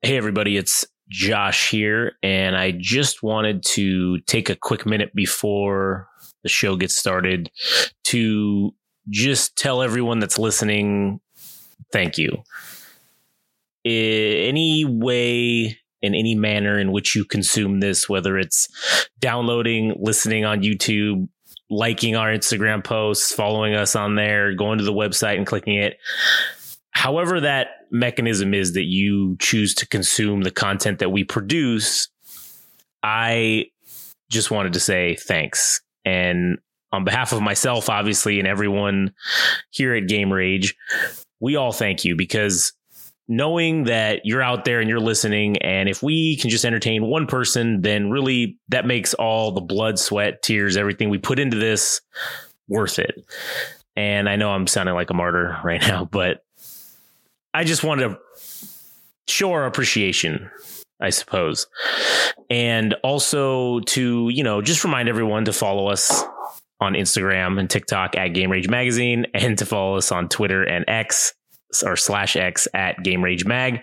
Hey, everybody, it's Josh here, and I just wanted to take a quick minute before the show gets started to just tell everyone that's listening thank you. Any way, in any manner in which you consume this, whether it's downloading, listening on YouTube, liking our Instagram posts, following us on there, going to the website and clicking it. However, that mechanism is that you choose to consume the content that we produce, I just wanted to say thanks. And on behalf of myself, obviously, and everyone here at Game Rage, we all thank you because knowing that you're out there and you're listening, and if we can just entertain one person, then really that makes all the blood, sweat, tears, everything we put into this worth it. And I know I'm sounding like a martyr right now, but I just wanted to show our appreciation, I suppose. And also to, you know, just remind everyone to follow us on Instagram and TikTok at Game Rage Magazine and to follow us on Twitter and X or slash X at Game Rage Mag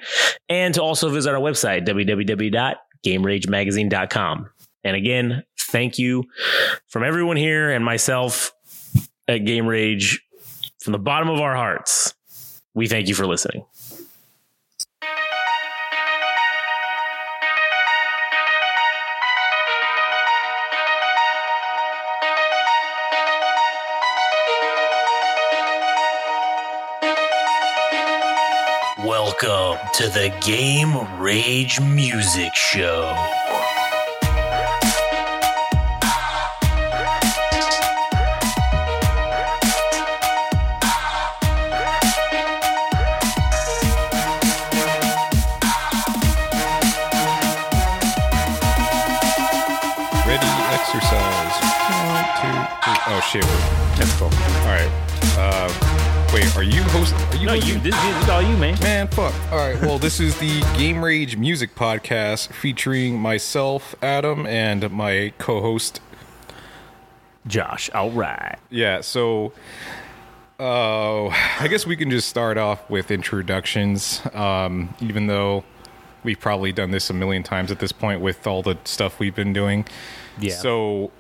and to also visit our website, www.gameragemagazine.com. And again, thank you from everyone here and myself at Game Rage from the bottom of our hearts. We thank you for listening. Welcome to the Game Rage Music Show. Shit, we're- All right. Uh, wait, are you host? Are you? No, hosting? you. This, this is all you, man. Man, fuck. All right. Well, this is the Game Rage Music Podcast featuring myself, Adam, and my co-host. Josh, all right. Yeah. So, uh, I guess we can just start off with introductions. Um, even though we've probably done this a million times at this point with all the stuff we've been doing. Yeah. So,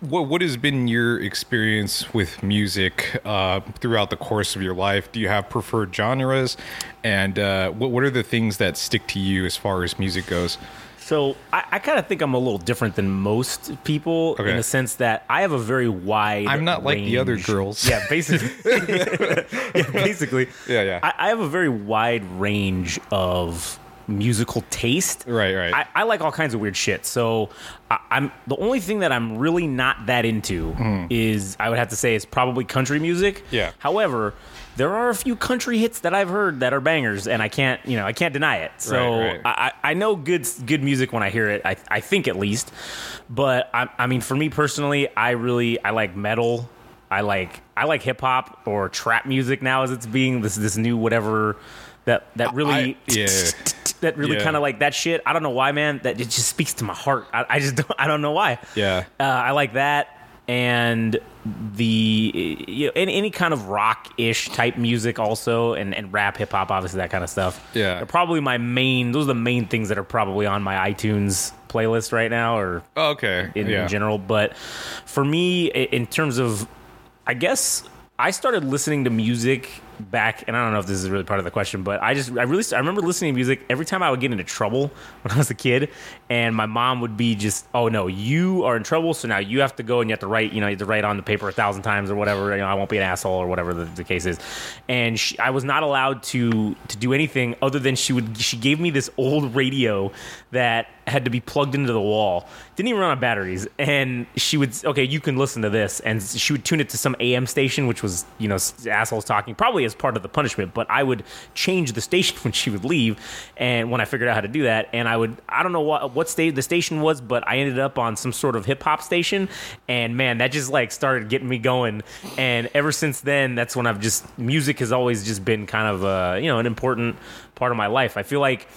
what what has been your experience with music uh, throughout the course of your life? Do you have preferred genres, and uh, what what are the things that stick to you as far as music goes? So I, I kind of think I'm a little different than most people Okay. in the sense that I have a very wide. I'm not like the other girls. Yeah, basically. yeah, basically. Yeah, yeah. I, I have a very wide range of musical taste. Right, right. I, I like all kinds of weird shit. So I, I'm the only thing that I'm really not that into hmm. is I would have to say is probably country music. Yeah. However, there are a few country hits that I've heard that are bangers, and I can't, you know, I can't deny it. So Right, right. I, I I know good good music when I hear it. I I think at least, but I I mean for me personally, I really I like metal. I like I like hip hop or trap music now as it's being this this new whatever that that really I- yeah. that really Yeah. kind of like that shit. I don't know why, man. That it just speaks to my heart. I, I just don't, I don't know why. Yeah. uh, I like that and the you know, any, any kind of rock ish type music also and, and rap hip hop obviously that kind of stuff. Yeah. They're probably my main. Those are the main things that are probably on my iTunes playlist right now or Oh, okay. in, yeah. in general. But for me, in terms of, I guess I started listening to music back, and I don't know if this is really part of the question, but I just I really I remember listening to music every time I would get into trouble when I was a kid, and my mom would be just, oh no, you are in trouble, so now you have to go and you have to write, you know, you have to write on the paper a thousand times or whatever. You know, I won't be an asshole or whatever the, the case is, and she, I was not allowed to to do anything other than she would she gave me this old radio that had to be plugged into the wall. Didn't even run on batteries. And she would, okay, you can listen to this. And she would tune it to some AM station, which was, you know, assholes talking, probably as part of the punishment. But I would change the station when she would leave. And when I figured out how to do that, and I would, I don't know what, what state the station was, but I ended up on some sort of hip hop station. And man, that just like started getting me going. And ever since then, that's when I've just, music has always just been kind of, uh, you know, an important part of my life. I feel like,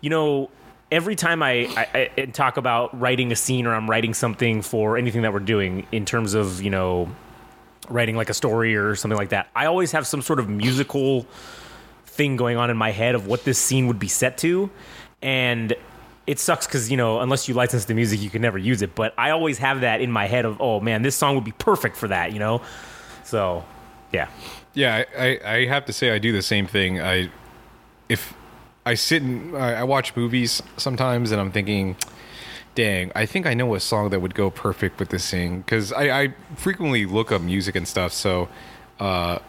you know, every time I, I, I talk about writing a scene or I'm writing something for anything that we're doing in terms of, you know, writing like a story or something like that, I always have some sort of musical thing going on in my head of what this scene would be set to, and it sucks because you know unless you license the music, you can never use it. But I always have that in my head of oh man, this song would be perfect for that, you know. So, yeah, Yeah, I, I, have to say I do the same thing. I if I sit and I watch movies sometimes, and I'm thinking, dang, I think I know a song that would go perfect with this thing because I, I frequently look up music and stuff. So uh,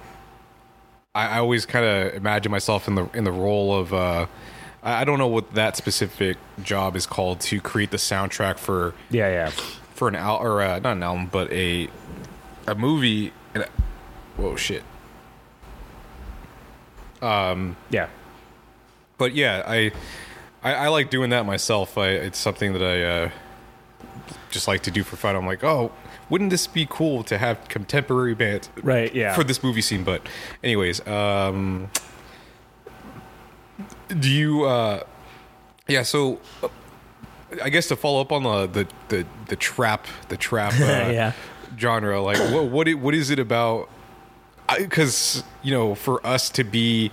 I, I always kind of imagine myself in the in the role of. Uh, I I don't know what that specific job is called to create the soundtrack for yeah, yeah. for an al or uh, not an album, but a a movie. And whoa, shit. um Yeah. but yeah, I, I I like doing that myself. I it's something that I uh, just like to do for fun. I'm like, oh, wouldn't this be cool to have contemporary bands Right, yeah. for this movie scene? But anyways, um, do you? Uh, yeah, so. uh, I guess to follow up on the the the, the trap the trap uh, Yeah. genre, like what what it, what is it about? Because you know, for us to be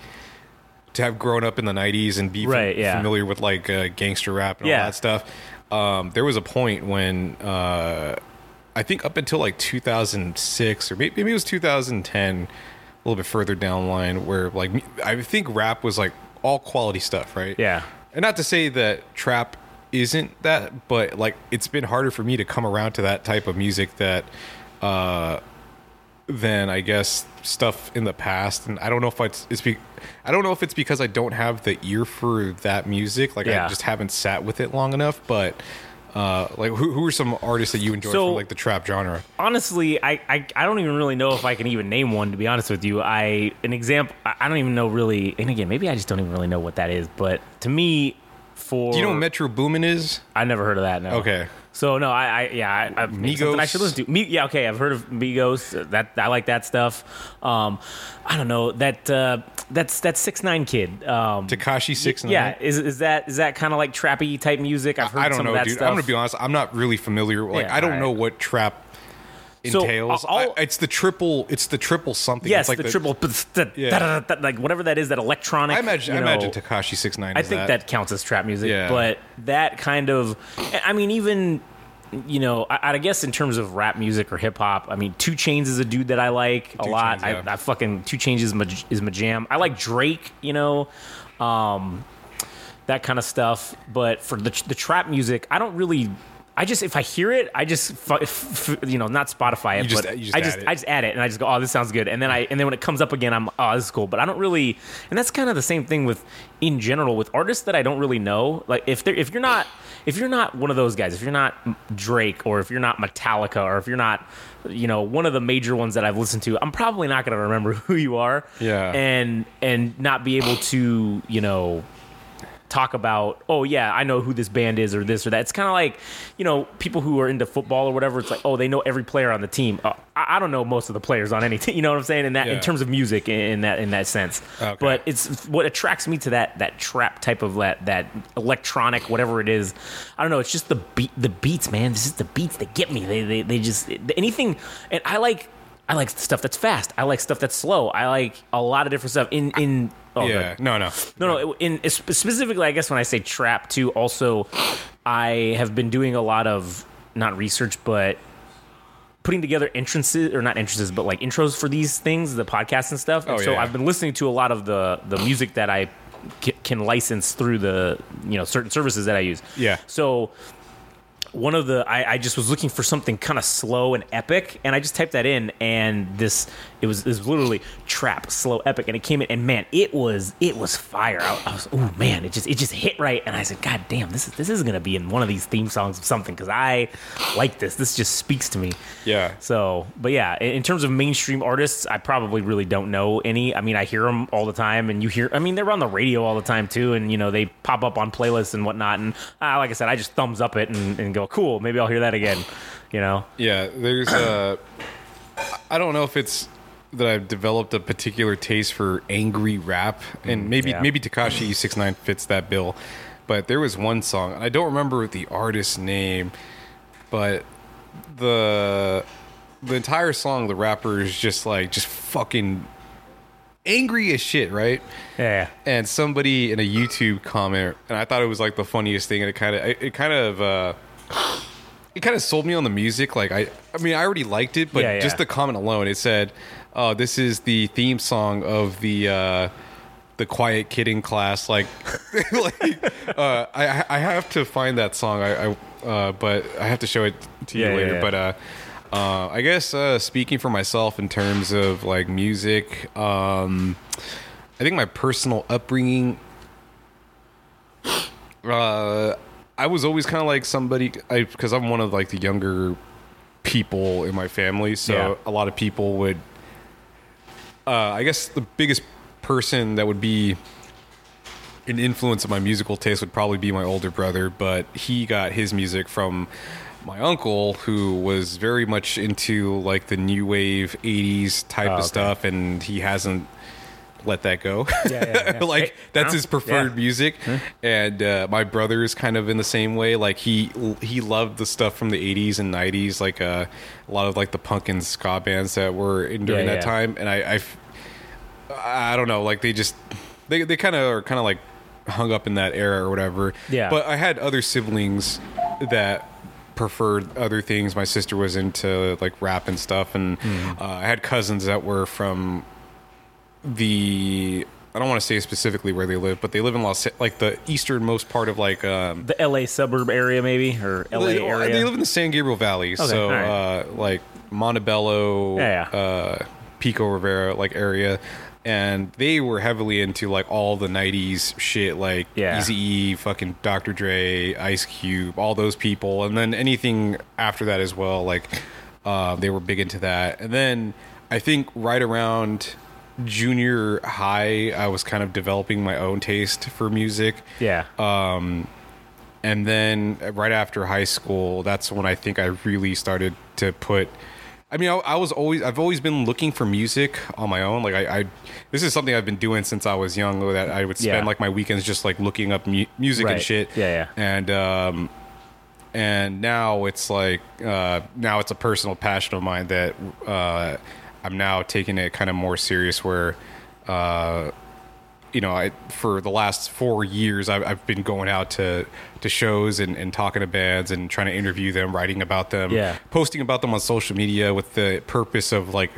to have grown up in the '90s and be Right, yeah. familiar with like uh, gangster rap and Yeah. all that stuff, um, there was a point when uh, I think up until like 2006 or maybe, maybe it was 2010, a little bit further down the line, where like I think rap was like all quality stuff, right? Yeah. And not to say that trap isn't that, but like it's been harder for me to come around to that type of music that uh than I guess stuff in the past. And I don't know if it's, it's be, I don't know if it's because I don't have the ear for that music. Like I just haven't sat with it long enough. But uh like who, who are some artists that you enjoy So- from like the trap genre? honestly, I, I I don't even really know if I can even name one. To be honest with you, I an example. I I don't even know really. And again, maybe I just don't even really know what that is. But to me, for Do you know what Metro Boomin is? I never heard of that. No. Okay. So no, I, I yeah, I, I Migos? I should listen to. Me, yeah, okay, I've heard of Migos. That I like that stuff. Um, I don't know that uh, that's that six nine kid. Um, Tekashi Six Nine. yeah, is is that is that kind of like trappy type music? I've heard I don't some know, of that dude. stuff. I'm gonna be honest. I'm not really familiar. Like, Yeah, I don't alright. know what trap entails. I'll- I- it's the triple. It's the triple something. Yes, it's like the, triple, the, Yeah. like whatever that is, that electronic. I imagine. you I imagine Tekashi Six Nine. I think that. counts as trap music. Yeah. But that kind of, I mean, even, you know, I, I guess in terms of rap music or hip hop, I mean, 2 Chainz is a dude that I like a lot. Chainz, yeah. I, I fucking 2 Chainz is my is my jam. I like Drake, you know, um, that kind of stuff. But for the the trap music, I don't really. I just if I hear it, I just f- f- you know not Spotify it, You but just I just. I just add it and I just go, oh, this sounds good, and then I and then when it comes up again, I'm oh, this is cool. But I don't really, and that's kind of the same thing with in general with artists that I don't really know. Like if they're if you're not if you're not one of those guys, if you're not Drake or if you're not Metallica or if you're not you know one of the major ones that I've listened to, I'm probably not going to remember who you are. Yeah. and and not be able to you know talk about oh yeah i know who this band is or this or that it's kind of like you know people who are into football or whatever it's like oh they know every player on the team uh, I, I don't know most of the players on any team you know what i'm saying in that in terms of music in, in that in that sense Okay. but it's what attracts me to that that trap type of that that electronic whatever it is i don't know it's just the beat the beats man this is the beats that get me they they, they just anything and i like I like stuff that's fast. I like stuff that's slow. I like a lot of different stuff. In in oh, yeah. good. No. No. No, no. In specifically, I guess when I say trap too, also, I have been doing a lot of not research, but putting together entrances or not entrances, but like intros for these things, the podcasts and stuff. And Oh, so yeah. I've been listening to a lot of the the music that I can license through the you know certain services that I use. Yeah. So one of the I, I just was looking for something kind of slow and epic, and I just typed that in, and this it was it was literally trap slow epic, and it came in, and man, it was it was fire. I, I was oh man, it just it just hit right, and I said, God damn, this is this is gonna be in one of these theme songs of something because I like this. This just speaks to me. Yeah. So, but yeah, in in terms of mainstream artists, I probably really don't know any. I mean, I hear them all the time, and you hear. I mean, they're on the radio all the time too, and you know they pop up on playlists and whatnot. And uh, like I said, I just thumbs up it and, and go, cool. Maybe I'll hear that again. You know? Yeah, there's uh I don't know if it's that I've developed a particular taste for angry rap and maybe yeah. maybe Tekashi 69 fits that bill. But there was one song, and I don't remember the artist's name, but the the entire song the rapper is just like just fucking angry as shit, right? Yeah. and somebody in a YouTube comment, and I thought it was like the funniest thing, and it kind of, it, it kind of, uh, it kind of sold me on the music. Like I, I mean, I already liked it, but Yeah, yeah. just the comment alone, it said, "Oh, this is the theme song of the." Uh, the quiet kidding class, like, like uh, I I have to find that song. I, I uh, but I have to show it to Yeah, you yeah, later. yeah. But uh, uh, I guess uh, speaking for myself in terms of like music, um, I think my personal upbringing. Uh, I was always kind of like somebody, because I'm one of like the younger people in my family, so Yeah. a lot of people would. Uh, I guess the biggest person that would be an influence of my musical taste would probably be my older brother, but he got his music from my uncle, who was very much into like the new wave '80s type Oh, of okay. stuff, and he hasn't let that go. Yeah, yeah, yeah. like Hey, that's his preferred music, and uh, my brother is kind of in the same way. Like he he loved the stuff from the '80s and '90s, like uh, a lot of like the punk and ska bands that were in during that time, and I, I, I don't know, like they just they they kind of are kind of like hung up in that era or whatever. Yeah. But I had other siblings that preferred other things. My sister was into like rap and stuff, and Hmm. uh, I had cousins that were from the. I don't want to say specifically where they live, but they live in Los, like the easternmost part of like um, The LA suburb area, maybe, or LA they, area. They live in the San Gabriel Valley, so alright. uh, like Montebello, Yeah, yeah. Uh, Pico Rivera, like area, and they were heavily into like all the '90s shit, like Yeah. Easy E, fucking Dr. Dre, Ice Cube, all those people, and then anything after that as well. Like uh, they were big into that, and then I think right around junior high, I was kind of developing my own taste for music yeah. Um, and then right after high school that's when i think i really started to put i mean i, I was always i've always been looking for music on my own like I, I this is something i've been doing since i was young that i would spend Yeah. like my weekends just like looking up mu- music and shit Yeah, yeah. and um and now it's like uh now it's a personal passion of mine that uh i'm now taking it kind of more serious where uh you know, I for the last four years, I've, I've been going out to to shows and, and talking to bands and trying to interview them, writing about them, Yeah. posting about them on social media with the purpose of like,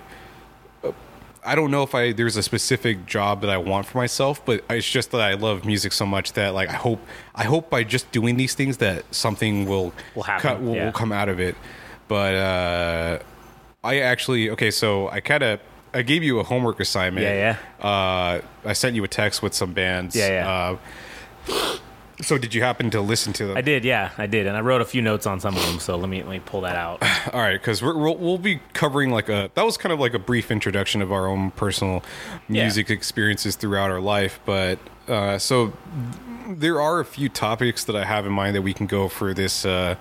I don't know if I there's a specific job that I want for myself, but it's just that I love music so much that like I hope I hope by just doing these things that something will Will happen, cut- will, yeah. will come out of it. But uh, I actually okay, so I kind of. I gave you a homework assignment. Yeah, yeah. Uh, I sent you a text with some bands. Yeah, yeah. Uh, so did you happen to listen to them? I did, yeah, I did, and I wrote a few notes on some of them. So let me let me pull that out. All right, because we'll we'll be covering like a that was kind of like a brief introduction of our own personal Yeah. music experiences throughout our life. But uh, so there are a few topics that I have in mind that we can go for this uh,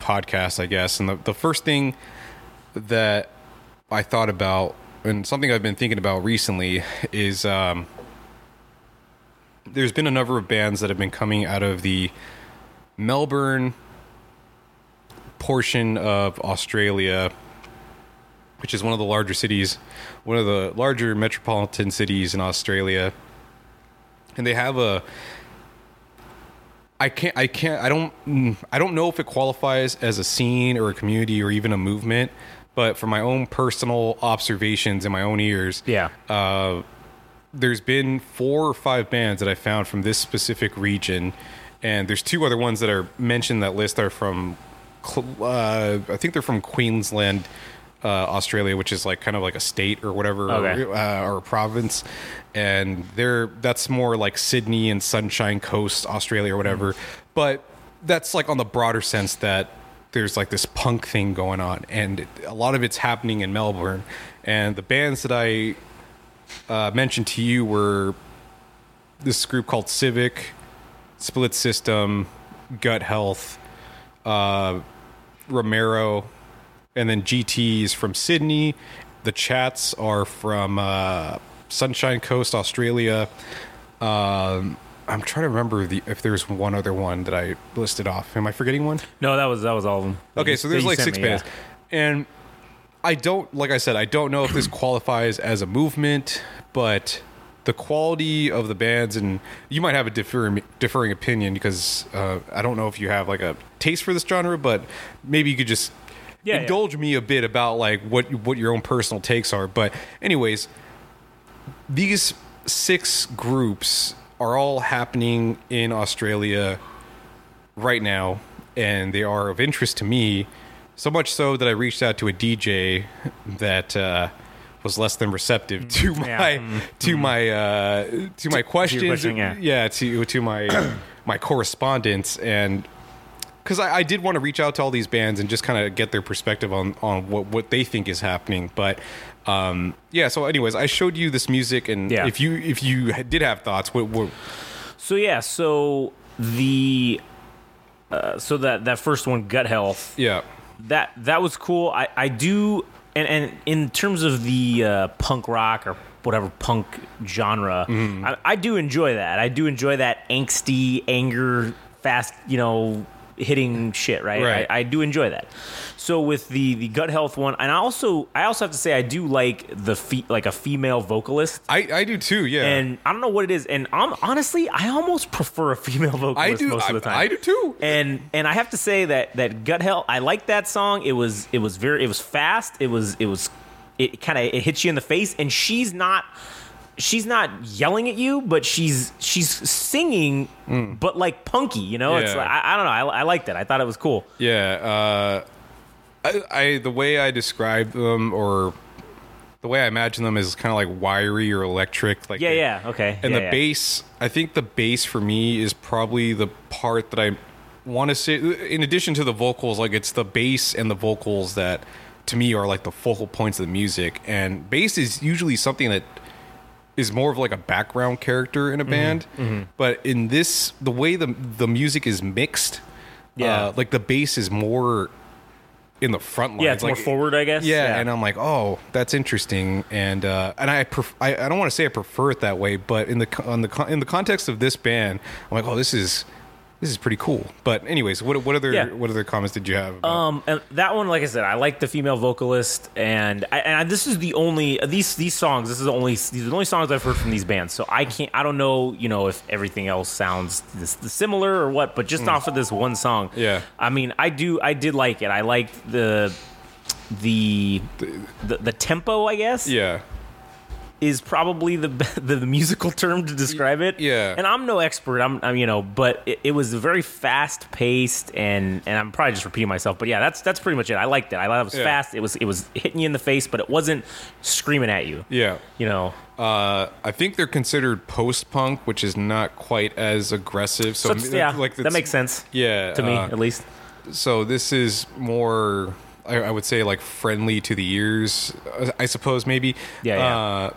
podcast, I guess. And the the first thing that I thought about and something I've been thinking about recently is um, there's been a number of bands that have been coming out of the Melbourne portion of Australia, which is one of the larger cities, one of the larger metropolitan cities in Australia. And they have a I can't I can't I don't I don't know if it qualifies as a scene or a community or even a movement, but from my own personal observations in my own ears, Yeah, uh, there's been four or five bands that I found from this specific region, and there's two other ones that are mentioned in that list are from, uh, I think they're from Queensland, uh, Australia, which is like kind of like a state or whatever, Okay. or, uh, or a province, and they're that's more like Sydney and Sunshine Coast, Australia or whatever, but that's like on the broader sense that there's like this punk thing going on, and a lot of it's happening in Melbourne, and the bands that I uh, mentioned to you were this group called Civic, Split System, Gut Health, uh, Romero, and then GTs from Sydney. The chats are from uh, Sunshine Coast, Australia. Um, I'm trying to remember the if there's one other one that I listed off. Am I forgetting one? no, that was that was all of them. Okay, so there's like six me, yeah. bands, and I don't like I said I don't know if this qualifies as a movement, but the quality of the bands, and you might have a differing differing opinion because uh, I don't know if you have like a taste for this genre, but maybe you could just Yeah, yeah. indulge me a bit about like what what your own personal takes are. But anyways, these six groups are all happening in Australia right now, and they are of interest to me. So much so that I reached out to a DJ that uh, was less than receptive to my Yeah. Mm. to my uh, to my questions. question, yeah. to to my my correspondence and because I, I did want to reach out to all these bands and just kind of get their perspective on on what what they think is happening. But um, yeah, so anyways, I showed you this music, and Yeah. if you if you did have thoughts, what, what So yeah, so the uh, so that that first one, gut health. yeah that that was cool. I I do, and and in terms of the uh, punk rock or whatever punk genre, Mm-hmm. I, I do enjoy that. I do enjoy that angsty, anger, fast, you know, hitting shit. Right. Right. I, I do enjoy that. So with the the gut health one, and I also I also have to say I do like the fe- like a female vocalist. I I do too. Yeah, And I don't know what it is, and I'm honestly I almost prefer a female vocalist I do most I, of the time. I do too. And and I have to say that that gut health, I like that song. It was it was very it was fast. It was it was it kind of it hits you in the face. And she's not she's not yelling at you, but she's she's singing, but like punky. You know, it's Hmm. Like I, I don't know. I, I liked it. I thought it was cool. Yeah, uh, I, I the way I describe them or the way I imagine them is kind of like wiry or electric. Like Yeah, they- yeah, okay. And yeah, the yeah. bass, I think the bass for me is probably the part that I want to say. In addition to the vocals, like it's the bass and the vocals that to me are like the focal points of the music. And bass is usually something that is more of like a background character in a Mm-hmm, band. But in this, the way the the music is mixed, Yeah. uh, like the bass is more in the front line. Yeah, it's more forward, I guess. Yeah, and I'm like, oh, that's interesting, and uh, and I, pref- I I don't want to say I prefer it that way, but in the on the con- in the context of this band, I'm like, oh, this is this is pretty cool. But anyways, what what other Yeah. what other comments did you have? about- Um, and that one, like I said, I like the female vocalist, and I, and I, this is the only these these songs. This is the only these are the only songs I've heard from these bands. So I can't, I don't know, you know, if everything else sounds this, similar or what. But just off of this one song. Yeah. I mean, I do, I did like it. I liked the the the, the tempo. I guess yeah, is probably the, the the musical term to describe it. Yeah. And I'm no expert. I'm, I'm you know, but it, it was very fast paced, and and I'm probably just repeating myself. But yeah, that's that's pretty much it. I liked it. I thought it was Yeah. fast. It was it was hitting you in the face, but it wasn't screaming at you. yeah. You know. Uh, I think they're considered post punk, which is not quite as aggressive. So, So yeah, like that makes sense. Yeah, To me, uh, at least. so this is more I, I would say like friendly to the ears i suppose maybe Yeah, yeah. Uh,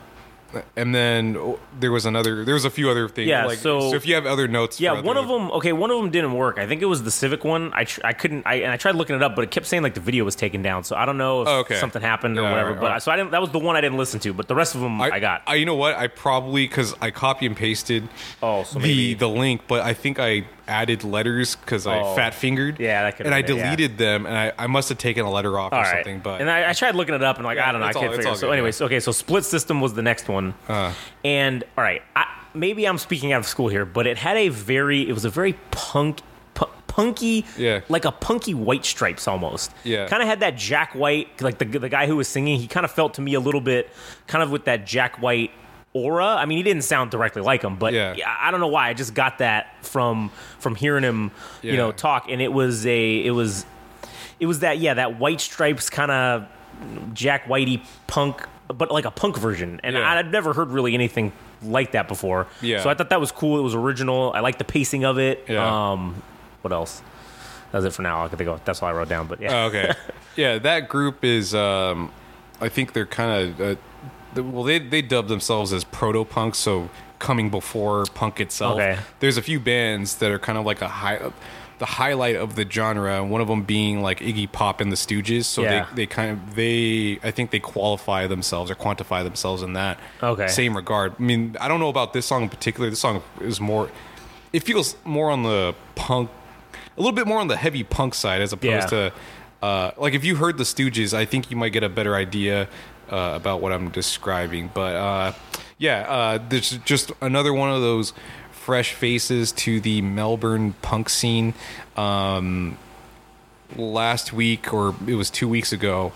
and then oh, there was another there was a few other things Yeah, like so- if you have other notes Yeah, one of them. Okay, one of them didn't work. I think it was the Civic one. I tr- I couldn't. I and I tried looking it up, but it kept saying like the video was taken down. So I don't know if Oh, okay. something happened or Yeah, whatever. right, But right. so I didn't. That was the one I didn't listen to. But the rest of them I, got. I, you know what i probably because i copy and pasted Oh, so the maybe- the link but i think i added letters because i Oh. fat fingered Yeah, that could've and i been it, yeah. deleted them and I, I must have taken a letter off All or right. something but and I, I tried looking it up and like Yeah, I don't know, I it's can't all- it's figure. all it. So, good, anyways, okay, so Split System was the next one, Uh. and all right, I, maybe I'm speaking out of school here, but it had a very, it was a very punk. pu- Punky, Yeah. like a punky White Stripes almost. Yeah. kind of had that Jack White, like the the guy who was singing. He kind of felt to me a little bit, kind of with that Jack White aura. I mean, he didn't sound directly like him, but Yeah. I don't know why. I just got that from from hearing him, you know, talk, and it was a, it was it was that yeah that white stripes kind of jack whitey punk but like a punk version and Yeah. i'd never heard really anything like that before Yeah. so i thought that was cool it was original i like the pacing of it Yeah. um what else That's it for now i could think of that's all i wrote down but yeah Oh, okay. yeah, that group is. Um, I think they're kind of. Uh, well, they they dub themselves as proto punk, so coming before punk itself. Okay. There's a few bands that are kind of like a high. The highlight of the genre, one of them being like Iggy Pop and the Stooges, so Yeah. they, they kind of they I think they qualify themselves or quantify themselves in that Okay. same regard. I mean, I don't know about this song in particular. This song is more, it feels more on the punk, a little bit more on the heavy punk side as opposed Yeah. to, uh, like if you heard the Stooges, I think you might get a better idea uh, about what I'm describing. But uh, yeah, uh, there's just another one of those fresh faces to the Melbourne punk scene. Um, last week, or it was two weeks ago,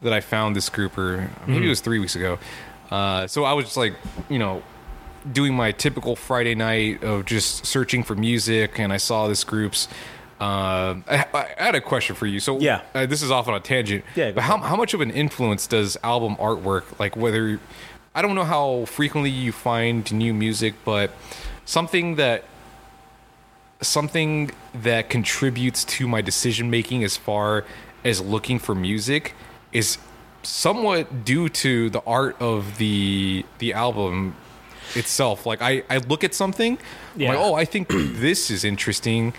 that I found this group, or maybe it was three weeks ago. Uh, so I was just like, you know, doing my typical Friday night of just searching for music, and I saw this group's. Uh, I, I had a question for you. So Yeah. uh, this is off on a tangent. Yeah, but how how much of an influence does album artwork, like whether I don't know how frequently you find new music, but something that something that contributes to my decision making as far as looking for music is somewhat due to the art of the the album itself like i i look at something I'm Yeah. like oh i think this is interesting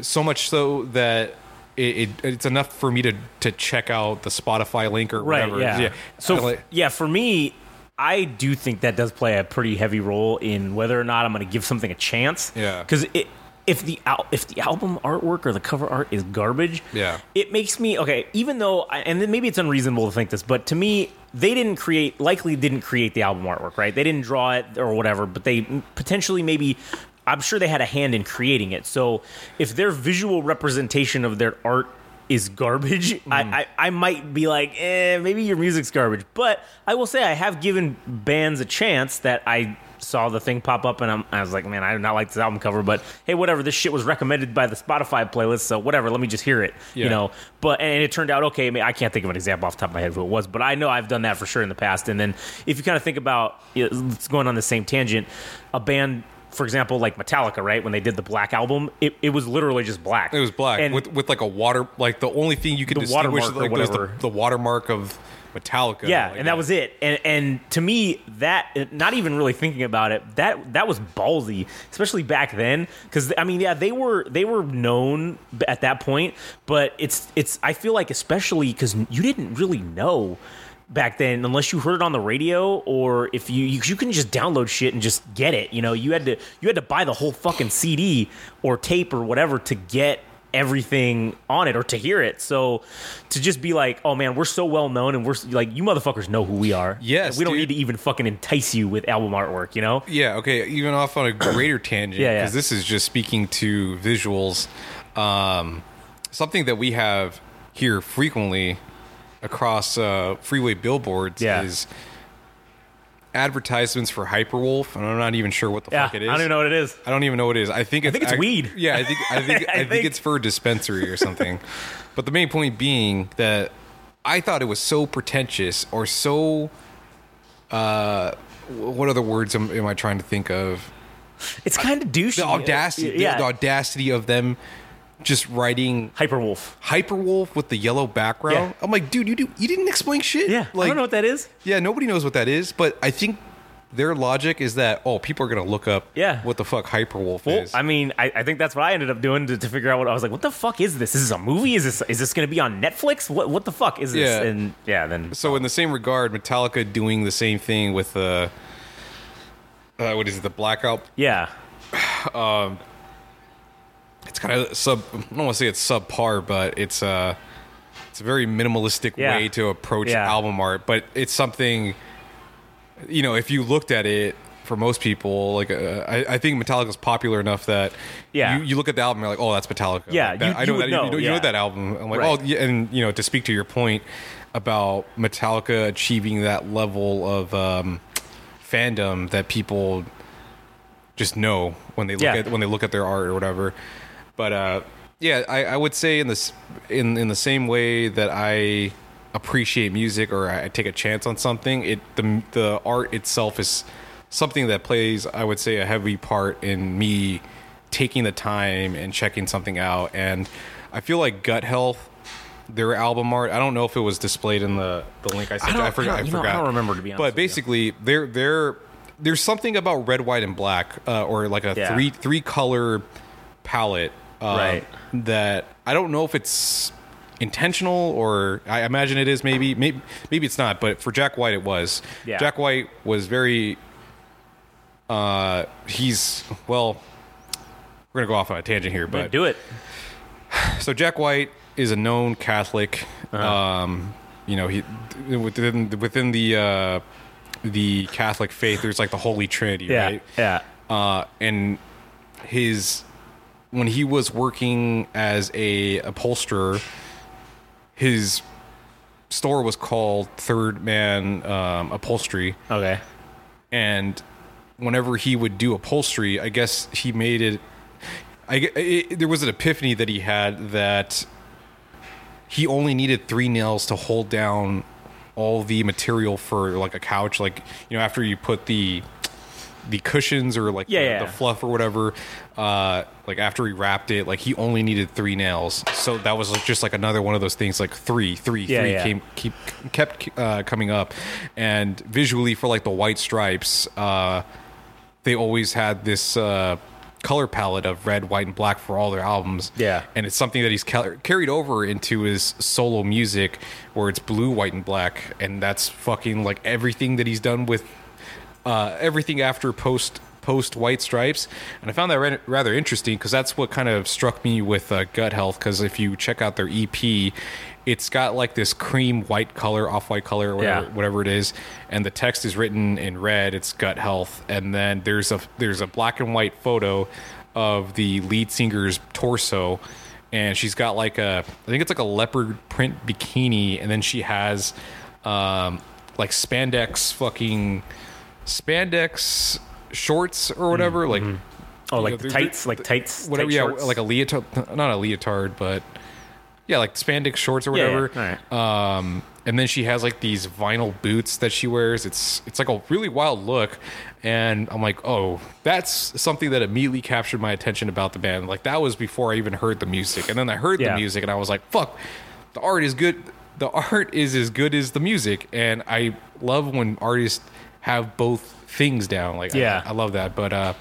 so much so that it, it it's enough for me to to check out the spotify link or right whatever. yeah, so I like- yeah for me i do think that does play a pretty heavy role in whether or not i'm going to give something a chance. Yeah. because it if the al- if the album artwork or the cover art is garbage Yeah. it makes me okay even though I, and then maybe it's unreasonable to think this but to me they didn't create likely didn't create the album artwork right? They didn't draw it or whatever but they potentially maybe i'm sure they had a hand in creating it. So if their visual representation of their art is garbage I, I, I might be like eh, maybe your music's garbage. But i will say i have given bands a chance that i saw the thing pop up and I'm, i was like man i do not like this album cover but hey whatever. This shit was recommended by the spotify playlist so whatever. Let me just hear it Yeah. you know? But and it turned out okay. I, mean, I can't think of an example off the top of my head who it was but i know i've done that for sure in the past. And then if you kind of think about you know, it's going on the same tangent a band for example like metallica right? When they did the black album it, it was literally just black. It was black and with with like a water like the only thing you could The distinguish like was the, the watermark of Metallica. yeah like and that was it. And and to me that not even really thinking about it that that was ballsy especially back then. Because i mean yeah they were they were known at that point but it's it's i feel like especially because you didn't really know back then unless you heard it on the radio or if you you, you couldn't just download shit and just get it you know you had to you had to buy the whole fucking cd or tape or whatever to get everything on it or to hear it. So to just be like, oh man, we're so well known and we're like, you motherfuckers know who we are. Yes, we don't dude. need to even fucking entice you with album artwork. You know? Yeah, okay. Even off on a greater tangent, Yeah, yeah. because this is just speaking to visuals. Um, something that we have here frequently across uh, freeway billboards Yeah. is advertisements for Hyperwolf, and I'm not even sure what the Yeah, fuck it is. I don't even know what it is. I don't even know what it is. I think it's, think it's ac- weed. Yeah, I think I think I, I think, think- it's for a dispensary or something. but the main point being that I thought it was so pretentious or so. Uh, what other words am, am I trying to think of? It's kind of douchey. the audacity, Yeah. the, the audacity of them just writing Hyperwolf. Hyperwolf with the yellow background. Yeah. I'm like, dude, you do you didn't explain shit. Yeah. like I don't know what that is. yeah, nobody knows what that is, but I think their logic is that oh, people are gonna look up Yeah. what the fuck Hyperwolf Well, is. I mean, I, I think that's what I ended up doing to, to figure out what I was like. What the fuck is this? Is this a movie? Is this is this going to be on Netflix? What what the fuck is this? Yeah. And yeah, then so in the same regard, Metallica doing the same thing with the uh, what is it, the blackout? yeah, It's kind of sub. I don't want to say it's subpar, but it's uh it's a very minimalistic Yeah. way to approach Yeah. album art. But it's something, you know, if you looked at it. For most people, like uh, I, I think Metallica's popular enough that Yeah. you, you look at the album, you're like, oh, that's Metallica. Yeah, Like that- you- I know would that. know, you, know, you know that album. I'm like, Right. oh, yeah, and you know, to speak to your point about Metallica achieving that level of um, fandom that people just know when they look Yeah. at when they look at their art or whatever. But uh, yeah, I, I would say in this in in the same way that I appreciate music or I take a chance on something, it the the art itself is something that plays I would say a heavy part in me taking the time and checking something out. And I feel like Gut Health. Their album art. I don't know if it was displayed in the, the link I sent. you. I forgot. I I, don't- know, I forgot. don't remember, to be honest But basically, they're they're there's something about red, white, and black, uh, or like a Yeah. three three color palette, uh, Right. That I don't know if it's intentional or I imagine it is. Maybe maybe maybe it's not. But for Jack White, it was. Yeah. Jack White was very. Uh, he's well. We're gonna go off on a tangent here, but do it. so Jack White is a known Catholic. Uh-huh. Um, you know, he within within the uh, the Catholic faith, there's like the Holy Trinity, Yeah, right? yeah, uh, and his when he was working as a upholsterer, his store was called Third Man um, Upholstery, okay, and whenever he would do upholstery, I guess he made it. I it, there was an epiphany that he had that he only needed three nails to hold down all the material for like a couch, like you know after you put the the cushions or like Yeah, the, yeah. the fluff or whatever uh like after he wrapped it like he only needed three nails. So that was just like another one of those things like three three Yeah, three came keep kept uh coming up. And visually for like the white stripes uh they always had this uh color palette of red white and black for all their albums. Yeah. and it's something that he's cal- carried over into his solo music where it's blue white and black. And that's fucking like everything that he's done with uh, everything after post post White Stripes, and I found that rather interesting because that's what kind of struck me with uh, Gut Health. Because if you check out their EP, it's got like this cream white color, off white color, or whatever, Yeah. whatever it is, and the text is written in red. It's Gut Health, and then there's a there's a black and white photo of the lead singer's torso. And she's got like a, I think it's like a leopard print bikini, and then she has um, like spandex fucking spandex shorts or whatever, like oh, like know, the tights, like tights, whatever. tight yeah, shorts? like a leotard, not a leotard, but yeah, like spandex shorts or Yeah, yeah, whatever. Um, and then she has like these vinyl boots that she wears. It's it's like a really wild look, and I'm like, oh, that's something that immediately captured my attention about the band. Like that was before I even heard the music, and then I heard Yeah. the music, and I was like, fuck, the art is good. The art is as good as the music, and I love when artists have both things down. Like, Yeah. I, love that. But uh,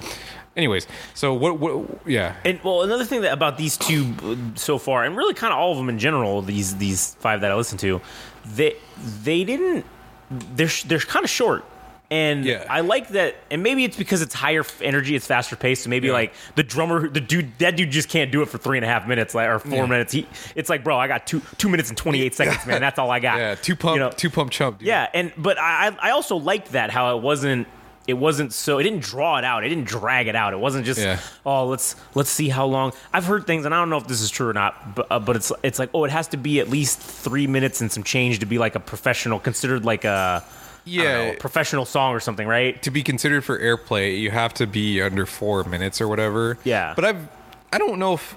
anyways, so what? What? Yeah, And well, another thing that about these two uh, so far, and really kind of all of them in general, these these five that I listened to, they they didn't. They're they're kind of short, and Yeah. I like that. And maybe it's because it's higher energy, it's faster paced. So maybe Yeah. like the drummer, the dude, that dude just can't do it for three and a half minutes, like or four Yeah. minutes. He, it's like, bro, I got two two minutes and twenty eight seconds, man. That's all I got. yeah, two pump, You know? two pump chump. Dude. Yeah, and but I I also liked that how it wasn't it wasn't so it didn't draw it out. It didn't drag it out. It wasn't just Yeah. oh let's let's see how long. I've heard things and I don't know if this is true or not, but uh, but it's it's like oh it has to be at least three minutes and some change to be like a professional considered like a Yeah. know, professional song or something, right? to be considered for airplay, you have to be under four minutes or whatever. Yeah. But I've I don't know if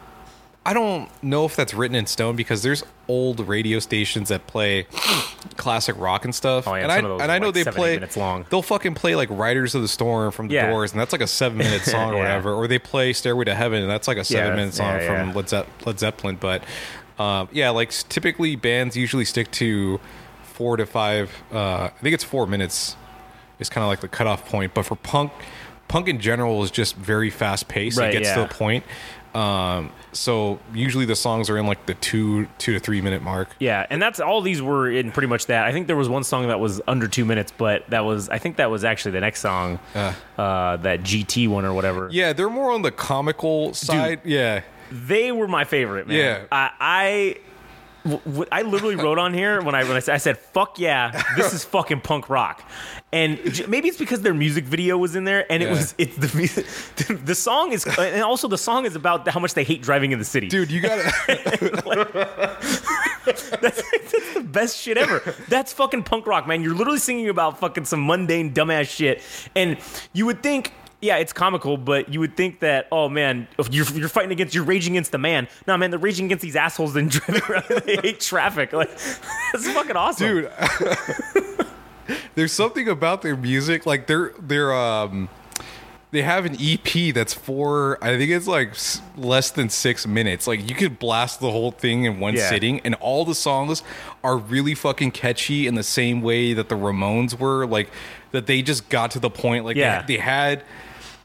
I don't know if that's written in stone because there's old radio stations that play classic rock and stuff. Oh, yeah, and I and I know like they seven, play minutes long. They'll fucking play like Riders on the Storm from the Yeah. Doors, and that's like a seven minute song or whatever. Or they play Stairway to Heaven, and that's like a seven minute song yeah, from yeah. Led, Zepp- Led Zeppelin. But um, yeah, like typically bands usually stick to four to five. Uh, I think it's four minutes is kind of like the cutoff point. But for punk, punk in general is just very fast paced. Right, it gets yeah. to the point. Um, so usually the songs are in like the two two to three minute mark. Yeah, and that's all these were in pretty much that. I think there was one song that was under two minutes, but that was I think that was actually the next song, Uh. uh, that GT one or whatever. Yeah, they're more on the comical side. Yeah. They were my favorite, man. Yeah. I, I, I literally wrote on here when I when I said, I said, "Fuck yeah, this is fucking punk rock," and j- maybe it's because their music video was in there, and it Yeah. was it's the music, the song is, and also the song is about how much they hate driving in the city. Dude, you gotta That's, that's the best shit ever. That's fucking punk rock, man. You're literally singing about fucking some mundane, dumbass shit. And you would think, yeah, it's comical, but you would think that, oh man, you're, you're fighting against, you're raging against the man. No, man, they're raging against these assholes and they hate traffic. Like, that's fucking awesome. dude there's something about their music like they're they're um they have an ep that's four. i think it's like less than six minutes like you could blast the whole thing in one Yeah. sitting and all the songs are really fucking catchy in the same way that the ramones were like that they just got to the point like Yeah. they, they had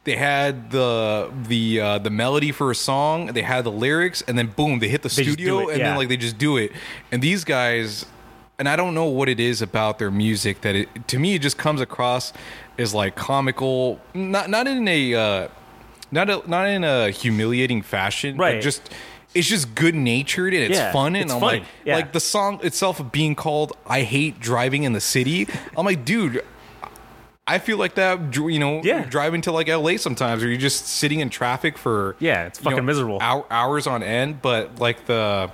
they had the the uh, the melody for a song, they had the lyrics, and then boom, they hit the They just do studio, it, and yeah. then like they just do it. And these guys, and I don't know what it is about their music that it to me it just comes across as like comical, not not in a uh, not a, not in a humiliating fashion, but Right. just it's just good natured and it's Yeah, fun and it's I'm funny. like Yeah. like the song itself being called I hate driving in the city. I'm like, dude, I feel like that you know, Yeah. driving to like LA sometimes or you're just sitting in traffic for Yeah, it's you know, fucking miserable. hou- hours on end, but like the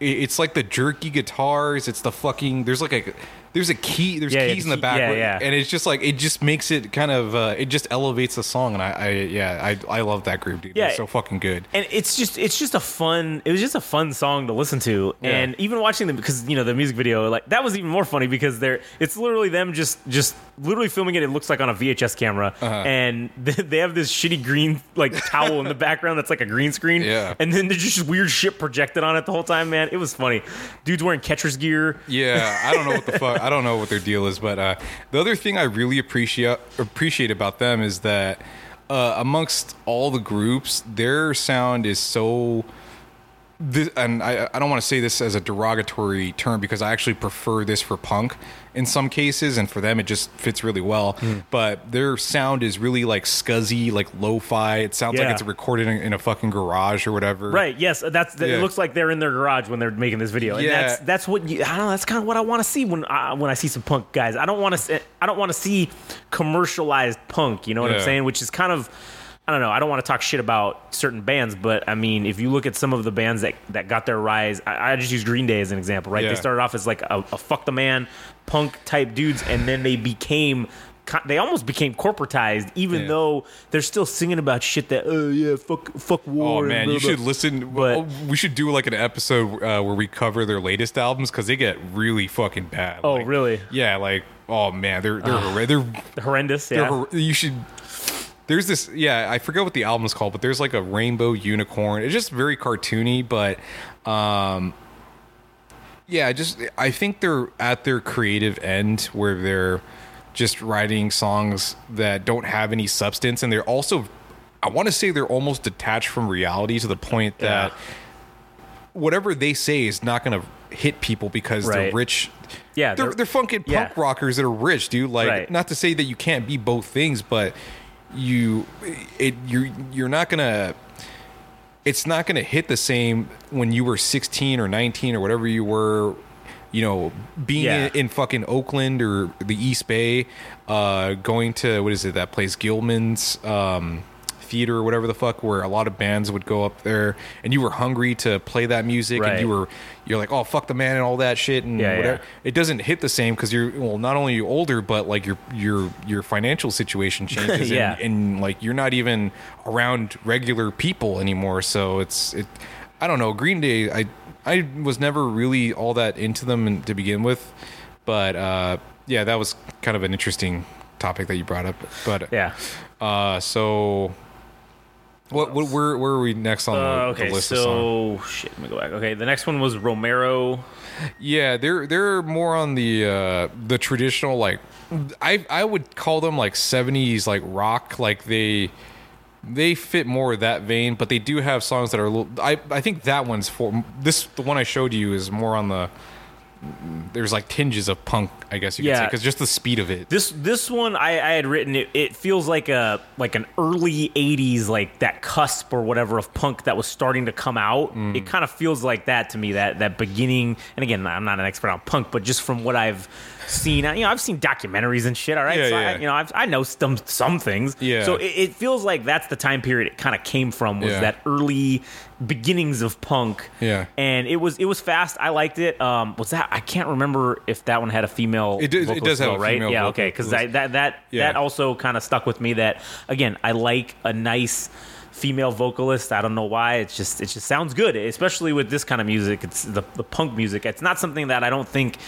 it's like the jerky guitars, it's the fucking there's like a there's a key there's Yeah, keys in the back yeah, yeah. and it's just like it just makes it kind of uh, it just elevates the song and I, I yeah I I love that group dude Yeah. they're so fucking good and it's just it's just a fun it was just a fun song to listen to and even watching them because you know the music video like that was even more funny because they're it's literally them just just literally filming it it looks like on a vhs camera Uh-huh. and they they have this shitty green like towel in the background that's like a green screen Yeah. and then there's just weird shit projected on it the whole time man it was funny dude's wearing catcher's gear Yeah, I don't know what the fuck. I don't know what their deal is, but uh, the other thing I really appreciate appreciate about them is that uh, amongst all the groups, their sound is so. This, and I, I don't want to say this as a derogatory term because I actually prefer this for punk in some cases, and for them it just fits really well. Hmm. But their sound is really like scuzzy, like lo-fi. It sounds Yeah. like it's recorded in, in a fucking garage or whatever. Right. Yes. That's. Yeah. It looks like they're in their garage when they're making this video. And Yeah. that's that's what you, I don't know. That's kind of what I want to see when I, when I see some punk guys. I don't want to. I don't want to see commercialized punk. You know what I'm saying? Which is kind of. I don't know. I don't want to talk shit about certain bands, but I mean, if you look at some of the bands that, that got their rise, I, I just use Green Day as an example, right? Yeah. They started off as like a, a fuck the man punk type dudes, and then they became they almost became corporatized, even Yeah. though they're still singing about shit that oh yeah fuck fuck war. Oh man, blah, you blah. should listen. But- we should do like an episode uh, where we cover their latest albums because they get really fucking bad. Oh, Like, really? Yeah, like oh man, they're they're they're, horrendous. they're Yeah. hor- you should. There's this, yeah, I forget what the album's called, but there's like a rainbow unicorn. It's just very cartoony, but um, yeah, I just I think they're at their creative end where they're just writing songs that don't have any substance, and they're also, I want to say they're almost detached from reality to the point that Yeah. whatever they say is not going to hit people because they're rich. Yeah, they're, they're- they're fucking yeah. punk rockers that are rich, dude. Like, Right. not to say that you can't be both things, but you, it, you're you're not gonna. It's not gonna hit the same when you were 16 or 19 or whatever you were. You know, being Yeah. in, in fucking Oakland or the East Bay, uh, going to what is it that place Gilman's um, theater or whatever the fuck, where a lot of bands would go up there, and you were hungry to play that music, and you were you're like, oh fuck the man and all that shit, and Yeah, whatever. yeah. It doesn't hit the same because you're well, not only you older, but like your your your financial situation changes, Yeah. and, and like you're not even around regular people anymore. So it's it. I don't know. Green Day, I I was never really all that into them to begin with, but uh, yeah, that was kind of an interesting topic that you brought up. But Yeah. uh, so what, what where where are we next on the, Uh, the okay, list of so shit. Let me go back. Okay, the next one was Romero. Yeah, they're they're more on the uh the traditional like I I would call them like 70s like rock like they they fit more of that vein, but they do have songs that are a little I I think that one's for this the one I showed you is more on the there's like tinges of punk, I guess you could say, because just the speed of it. This this one I, I had written it, it feels like a like an early '80s like that cusp or whatever of punk that was starting to come out. Mm. It kind of feels like that to me. That that beginning. And again, I'm not an expert on punk, but just from what I've seen, you know, I've seen documentaries and shit. All right, Yeah, so I, you know, I've, I know some some things. Yeah. So it, it feels like that's the time period it kind of came from was Yeah. that early beginnings of punk. Yeah. And it was it was fast. I liked it. Um, was that I can't remember if that one had a female. It does- it does have though, a right. female yeah. Okay. Because that that Yeah. that also kind of stuck with me. That again, I like a nice female vocalist. I don't know why. It's just it just sounds good, especially with this kind of music. It's the the punk music. It's not something that I don't think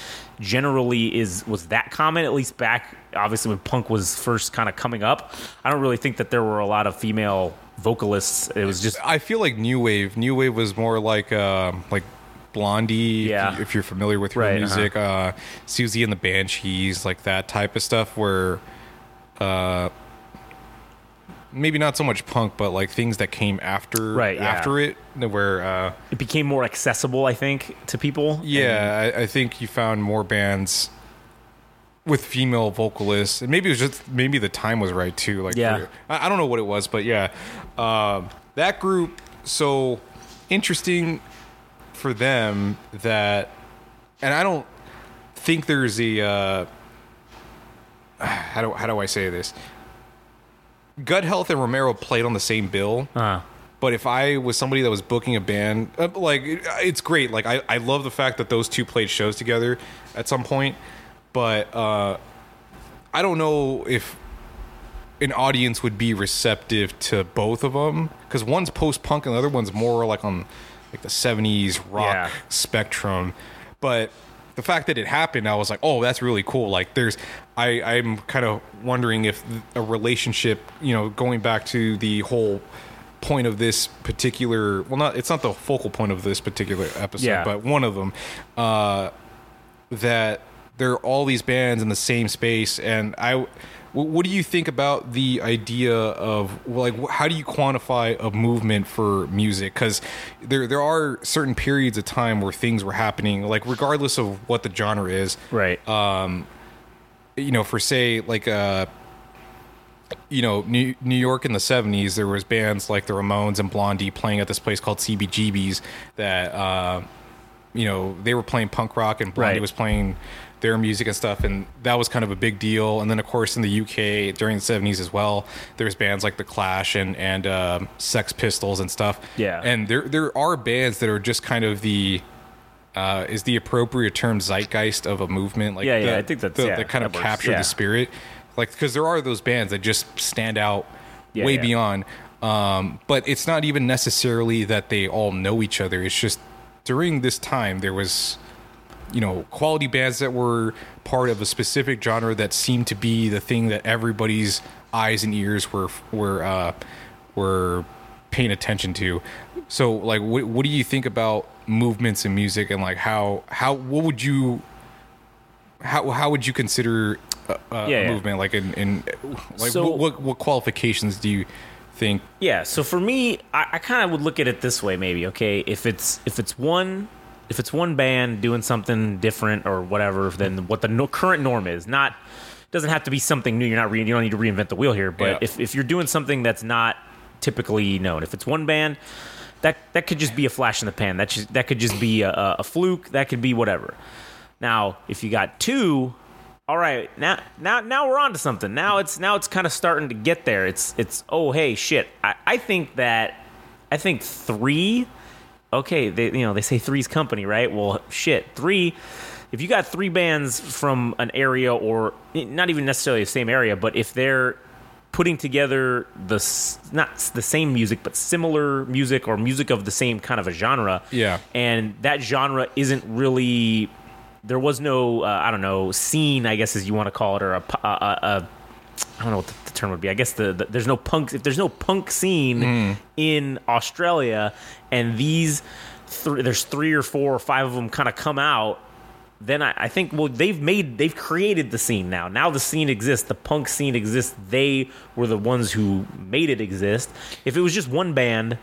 generally is was that common. At least back obviously when punk was first kind of coming up. I don't really think that there were a lot of female vocalists. It was just I feel like new wave. New wave was more like uh, like Blondie. Yeah. If, you, you're familiar with her Right, uh-huh. music, uh Siouxsie and the Banshees, like that type of stuff. Where, uh, maybe not so much punk, but like things that came after Right, yeah. after it. Where, uh, it became more accessible. I think to people. yeah, I, I think you found more bands with female vocalists, and maybe it was just maybe the time was right too. Like, Yeah. I, I don't know what it was, but yeah, um, that group. So interesting for them that, and I don't think there's a uh, how do how do I say this? Gut Health and Romero played on the same bill, Uh, but if I was somebody that was booking a band, uh, like it's great. Like I, I love the fact that those two played shows together at some point, but uh, I don't know if an audience would be receptive to both of them because one's post punk and the other one's more like on like the '70s rock Yeah. spectrum. But the fact that it happened, I was like, oh, that's really cool. Like there's, I I'm kind of wondering if a relationship, you know, going back to the whole point of this particular well not it's not the focal point of this particular episode Yeah. but one of them uh that there are all these bands in the same space and i what do you think about the idea of like how do you quantify a movement for music because there there are certain periods of time where things were happening like regardless of what the genre is right. You know, for say like uh you know, New, New York in the 70s, there was bands like the Ramones and Blondie playing at this place called CBGB's that uh you know, they were playing punk rock and Blondie Right. was playing their music and stuff and that was kind of a big deal and then of course in the UK during the 70s as well there's bands like the Clash and and um Sex Pistols and stuff Yeah. and there there are bands that are just kind of the uh, is the appropriate term zeitgeist of a movement like Yeah, yeah, I think that's- the, yeah, that kind of that capture Yeah. the spirit like because there are those bands that just stand out Yeah, way beyond um, but it's not even necessarily that they all know each other it's just during this time there was you know quality bands that were part of a specific genre that seemed to be the thing that everybody's eyes and ears were were uh, were paying attention to. So like, what what do you think about movements in music and like how how what would you how how would you consider a, a Yeah, yeah. movement like in, in like So- what, what what qualifications do you think? Yeah, so for me, I, I kind of would look at it this way, maybe. Okay, if it's if it's one if it's one band doing something different or whatever than what the no, current norm is, not doesn't have to be something new. You're not re, you don't need to reinvent the wheel here. But Yeah. if if you're doing something that's not typically known, if it's one band, that that could just be a flash in the pan. That just, that could just be a, a, fluke. That could be whatever. Now, if you got two, all right, now now now we're on to something. Now it's now it's kind of starting to get there. It's it's oh hey shit. I, I think that I think three. Okay, they you know they say three's company, right? Well, shit, three. If you got three bands from an area or not even necessarily the same area, but if they're putting together the not the same music but similar music or music of the same kind of a genre Yeah. and that genre isn't really there was no uh, i don't know scene i guess as you want to call it or a, I don't know what the, the term would be. I guess the, the there's no punk if there's no punk scene in Australia, and these three there's three or four or five of them kind of come out. Then I, I think well they've made they've created the scene now. Now the scene exists. The punk scene exists. They were the ones who made it exist. If it was just one band,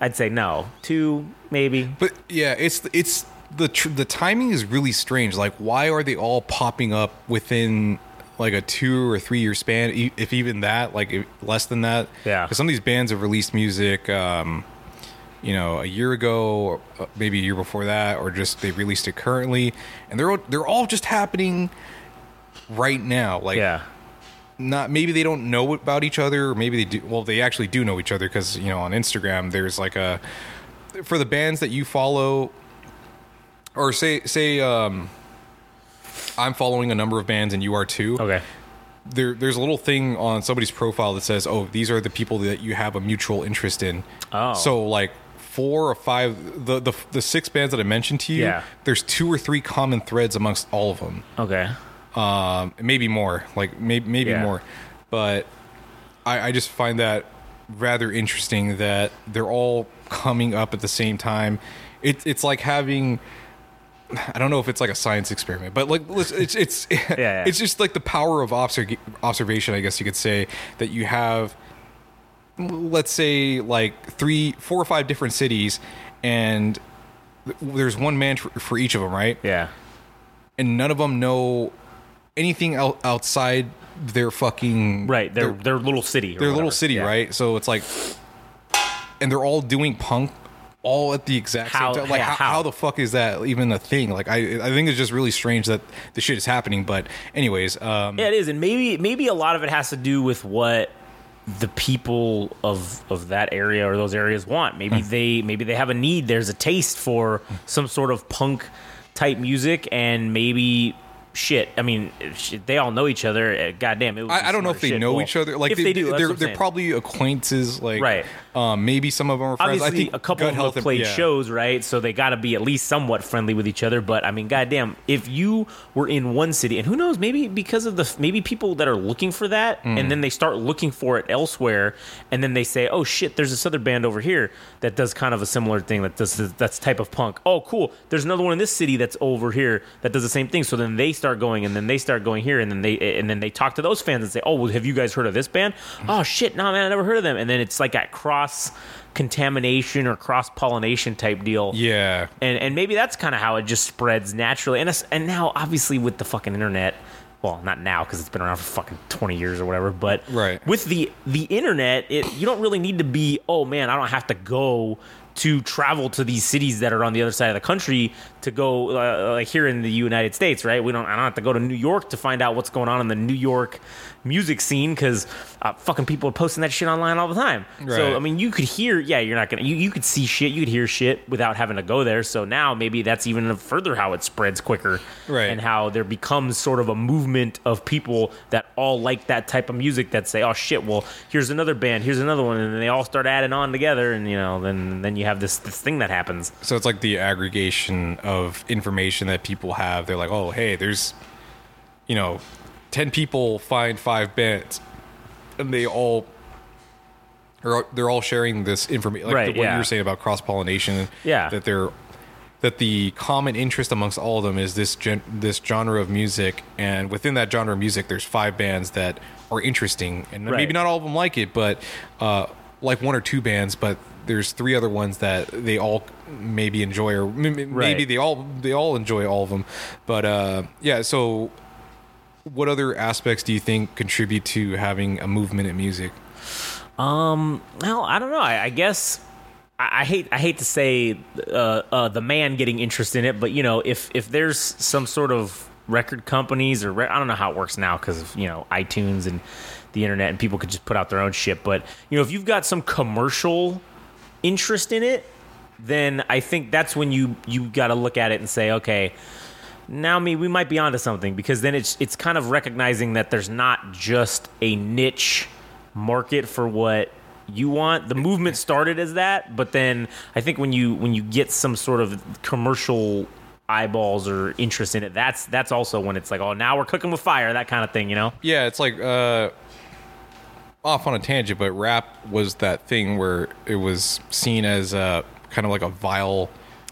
I'd say no. Two maybe. But yeah, it's it's the tr- the timing is really strange. Like, why are they all popping up within like a two or three year span? If even that, like if- less than that. Yeah. Because some of these bands have released music, um, you know, a year ago, or uh, maybe a year before that, or just they released it currently, and they're all, they're all just happening right now. Like, Yeah. not maybe they don't know about each other or maybe they do well they actually do know each other because you know on instagram there's like a for the bands that you follow or say say um i'm following a number of bands and you are too Okay. there there's a little thing on somebody's profile that says oh these are the people that you have a mutual interest in Oh. so like four or five the the, the six bands that i mentioned to you Yeah. there's two or three common threads amongst all of them Okay. um, maybe more, like maybe maybe Yeah. more, but I, I just find that rather interesting that they're all coming up at the same time. It, it's like having. I don't know if it's like a science experiment, but like it's it's yeah. it's just like the power of observ- observation, I guess you could say that you have let's say like three, four or five different cities, and there's one man for, each of them, right? Yeah. and none of them know anything outside their fucking Right. Their their little city. their little city, Yeah. right? So it's like, and they're all doing punk all at the exact How- same time. Like yeah, how, how? how the fuck is that even a thing? Like I I think it's just really strange that the shit is happening. But anyways, um, Yeah, it is, and maybe maybe a lot of it has to do with what the people of of that area or those areas want. Hmm. Maybe they maybe they have a need. There's a taste for some sort of punk type music, and maybe. Shit, I mean, shit, they all know each other. uh, Goddamn, it I, I don't know if they know each other. Like if they do, they're they're probably acquaintances. Like Right. Um, maybe some of them are friends. obviously I think a couple of them have and- played yeah. shows, right? So they got to be at least somewhat friendly with each other. But I mean, goddamn, if you were in one city, and who knows, maybe because of the maybe people that are looking for that, Mm. and then they start looking for it elsewhere, and then they say, oh shit, there's this other band over here that does kind of a similar thing that does that's type of punk. Oh, cool. There's another one in this city that's over here that does the same thing. So then they start going, and then they start going here, and then they and then they talk to those fans and say, oh, well, have you guys heard of this band? Oh shit, no man, I never heard of them. And then it's like that cross contamination or cross pollination type deal. Yeah. And and maybe that's kind of how it just spreads naturally. And and now obviously with the fucking internet, well, not now because it's been around for fucking twenty years or whatever. But Right. with the the internet, it you don't really need to be. Oh man, I don't have to go to travel to these cities that are on the other side of the country to go uh, like here in the United States, right? We don't. I don't have to go to New York to find out what's going on in the New York music scene because uh, fucking people are posting that shit online all the time. Right. So I mean, you could hear. Yeah, you're not gonna. You, you could see shit. You could hear shit without having to go there. So now maybe that's even further how it spreads quicker, Right. And how there becomes sort of a movement of people that all like that type of music that say, "Oh shit, well here's another band, here's another one," and then they all start adding on together, and you know, then then you have this this thing that happens. So it's like the aggregation of information that people have. They're like, oh, hey, there's, you know, 10 people find five bands. And they all, are, they're all sharing this information. Like Right, what yeah. you were saying about cross pollination. Yeah. That they're, that the common interest amongst all of them is this gen, this genre of music. And within that genre of music, there's five bands that are interesting. And maybe not all of them like it, but uh, like one or two bands, but there's three other ones that they all maybe enjoy or m- m- maybe Right. they all they all enjoy all of them but uh yeah so what other aspects do you think contribute to having a movement in music Well, I don't know. I, I guess I, I hate I hate to say uh, uh, the man getting interest in it, but you know, if if there's some sort of record companies or re- I don't know how it works now because you know iTunes and the internet and people could just put out their own shit. But you know, if you've got some commercial interest in it, then I think that's when you you got to look at it and say, okay, now me we might be onto something because then it's it's kind of recognizing that there's not just a niche market for what you want. The movement started as that, but then I think when you when you get some sort of commercial eyeballs or interest in it, that's that's also when it's like, oh, now we're cooking with fire, that kind of thing, you know? yeah it's like uh off on a tangent but rap was that thing where it was seen as uh kind of like a vile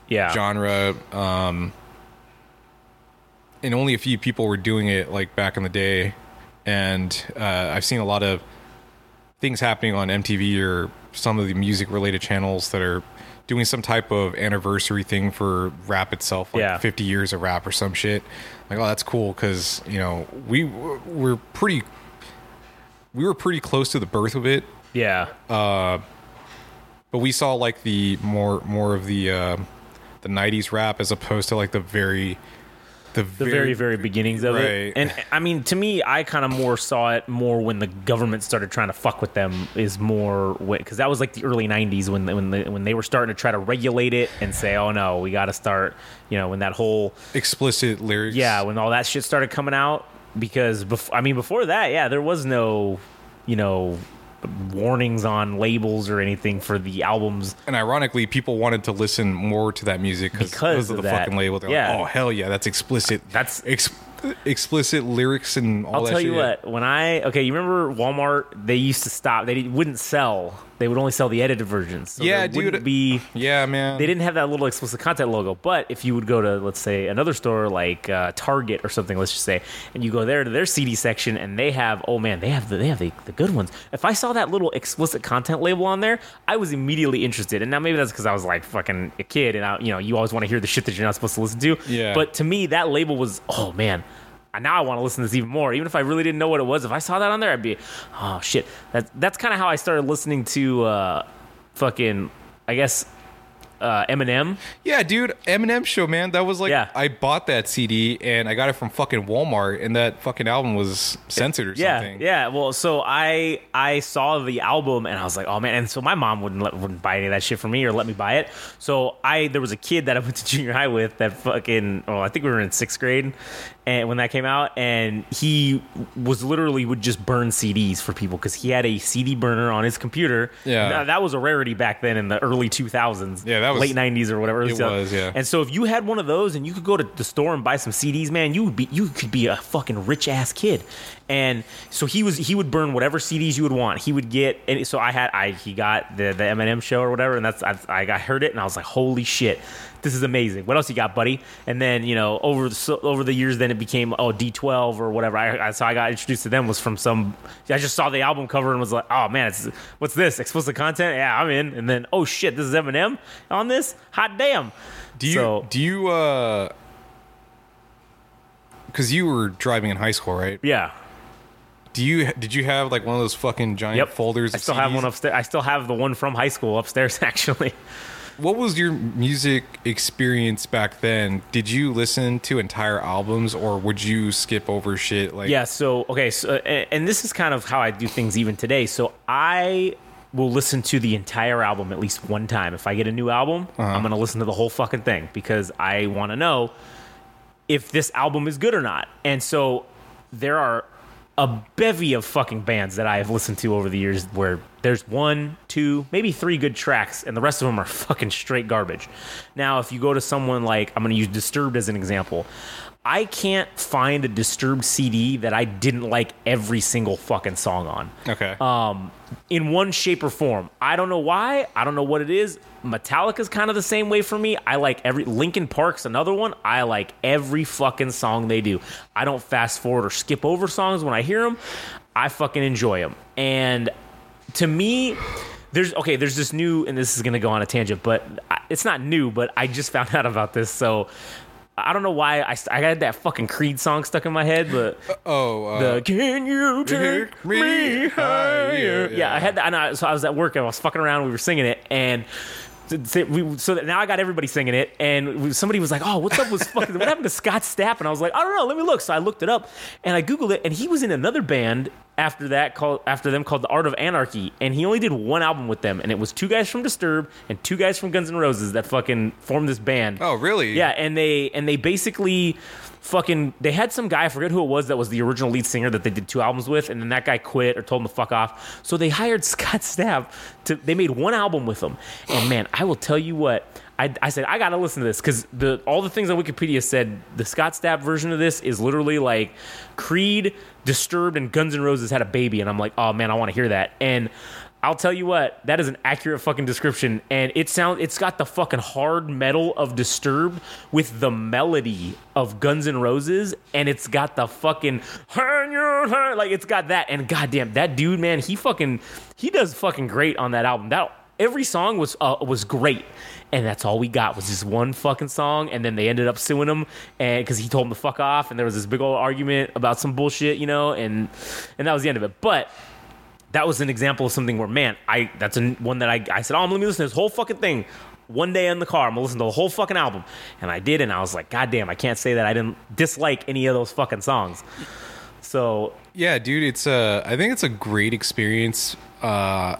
Yeah. genre um and only a few people were doing it like back in the day and uh, i've seen a lot of things happening on mtv or some of the music related channels that are doing some type of anniversary thing for rap itself like Yeah. 50 years of rap or some shit like oh that's cool because you know we we're pretty we were pretty close to the birth of it Yeah. but we saw like the more more of the uh, the '90s rap as opposed to like the very the, the very very beginnings of Right. it and i mean to me i kind of more saw it more when the government started trying to fuck with them is more because that was like the early 90s when when the, when they were starting to try to regulate it and say oh no we got to start you know when that whole explicit lyrics. yeah when all that shit started coming out because bef- i mean before that yeah there was no you know warnings on labels or anything for the albums and ironically, people wanted to listen more to that music Because of of the that. fucking label. They're Yeah. like, oh hell yeah, that's explicit. That's- Ex- explicit lyrics and all that. I'll tell shit. you what. When I okay, you remember Walmart? They used to stop. They wouldn't sell. They would only sell the edited versions. So Yeah, there dude. Be Yeah, man. they didn't have that little explicit content logo. But if you would go to let's say another store like uh, Target or something, let's just say, and you go there to their CD section, and they have oh man, they have the, they have the, the good ones. If I saw that little explicit content label on there, I was immediately interested. And now maybe that's because I was like fucking a kid, and I, you know you always want to hear the shit that you're not supposed to listen to. Yeah. But to me, that label was oh man. Now I want to listen to this even more. Even if I really didn't know what it was, if I saw that on there, I'd be, oh shit. That, that's kind of how I started listening to uh, fucking, I guess, uh, Eminem. Yeah, dude, Eminem show, man. That was like Yeah. I bought that CD and I got it from fucking Walmart, and that fucking album was censored or Yeah, something. yeah. Yeah. Well, so I I saw the album and I was like, oh man. And so my mom wouldn't let, wouldn't buy any of that shit for me or let me buy it. So I there was a kid that I went to junior high with that fucking. Oh, I think we were in sixth grade, and when that came out, and he was literally would just burn CDs for people because he had a CD burner on his computer. Yeah. Now, that was a rarity back then in the early 2000s. Yeah, that was- late 90s or whatever. It 2000s. was, yeah. And so if you had one of those and you could go to the store and buy some CDs, man, you would be you could be a fucking rich ass kid. And so he was he would burn whatever CDs you would want. He would get and so I had I he got the the Eminem show or whatever, and that's I, I got heard it and I was like, holy shit, this is amazing. What else you got, buddy? And then you know over the over the years, then it became oh D12 or whatever. I, I so I got introduced to them was from some. I just saw the album cover and was like, oh man, it's what's this explicit content? Yeah, I'm in. And then oh shit, this is Eminem on this. Hot damn. Do you So- do you uh because you were driving in high school, right? Yeah. Do you did you have like one of those fucking giant Yep. folders? I still have one upstairs. I still have the one from high school upstairs, actually. What was your music experience back then? Did you listen to entire albums or would you skip over shit like Yeah. So okay. So and, and this is kind of how I do things even today. So I will listen to the entire album at least one time. If I get a new album, uh-huh. I'm gonna listen to the whole fucking thing because I want to know if this album is good or not. And so there are a bevy of fucking bands that I have listened to over the years where there's one, two, maybe three good tracks, and the rest of them are fucking straight garbage. Now, if you go to someone like, I'm going to use Disturbed as an example, I can't find a Disturbed CD that I didn't like every single fucking song on Okay. um, in one shape or form. I don't know why. I don't know what it is. Metallica's kind of the same way for me. I like every Linkin Park's another one. I like every fucking song they do. I don't fast forward or skip over songs when I hear them. I fucking enjoy them. And to me, there's okay. There's this new, and this is gonna go on a tangent, but it's not new. But I just found out about this, so. I don't know why I, I got that fucking Creed song stuck in my head, but oh, uh, the Can you take me me higher? higher? Yeah, I had that. And I, so I was at work and I was fucking around. We were singing it, and so we- so that now I got everybody singing it. And somebody was like, "Oh, what's up with fucking what happened to Scott Stapp?" And I was like, "I don't know. Let me look." So I looked it up and I googled it, and he was in another band after that called after them called the Art of Anarchy, and he only did one album with them, and it was two guys from Disturb and two guys from Guns N' Roses that fucking formed this band. oh, really? Yeah, and they and they basically fucking they had some guy I forget who it was that was the original lead singer that they did two albums with, and then that guy quit or told him to fuck off. So they hired Scott Stapp to they made one album with him, and man, I will tell you what. I, I said I gotta listen to this because the all the things on Wikipedia said the Scott Stapp version of this is literally like Creed, Disturbed, and Guns N' Roses had a baby, and I'm like, oh man, I want to hear that. And I'll tell you what, that is an accurate fucking description, and it sounds it's got the fucking hard metal of Disturbed with the melody of Guns N' Roses, and it's got the fucking like it's got that, and goddamn that dude, man, he fucking he does fucking great on that album. That every song was uh, was great. And that's all we got was just one fucking song, and then they ended up suing him, and because he told him to fuck off, and there was this big old argument about some bullshit, you know, and and that was the end of it. But that was an example of something where, man, I that's a, one that I, I said, oh, let me listen to this whole fucking thing. One day in the car, I'm gonna listen to the whole fucking album, and I did, and I was like, God damn, I can't say that I didn't dislike any of those fucking songs. So Yeah, dude, it's a I think it's a great experience. Uh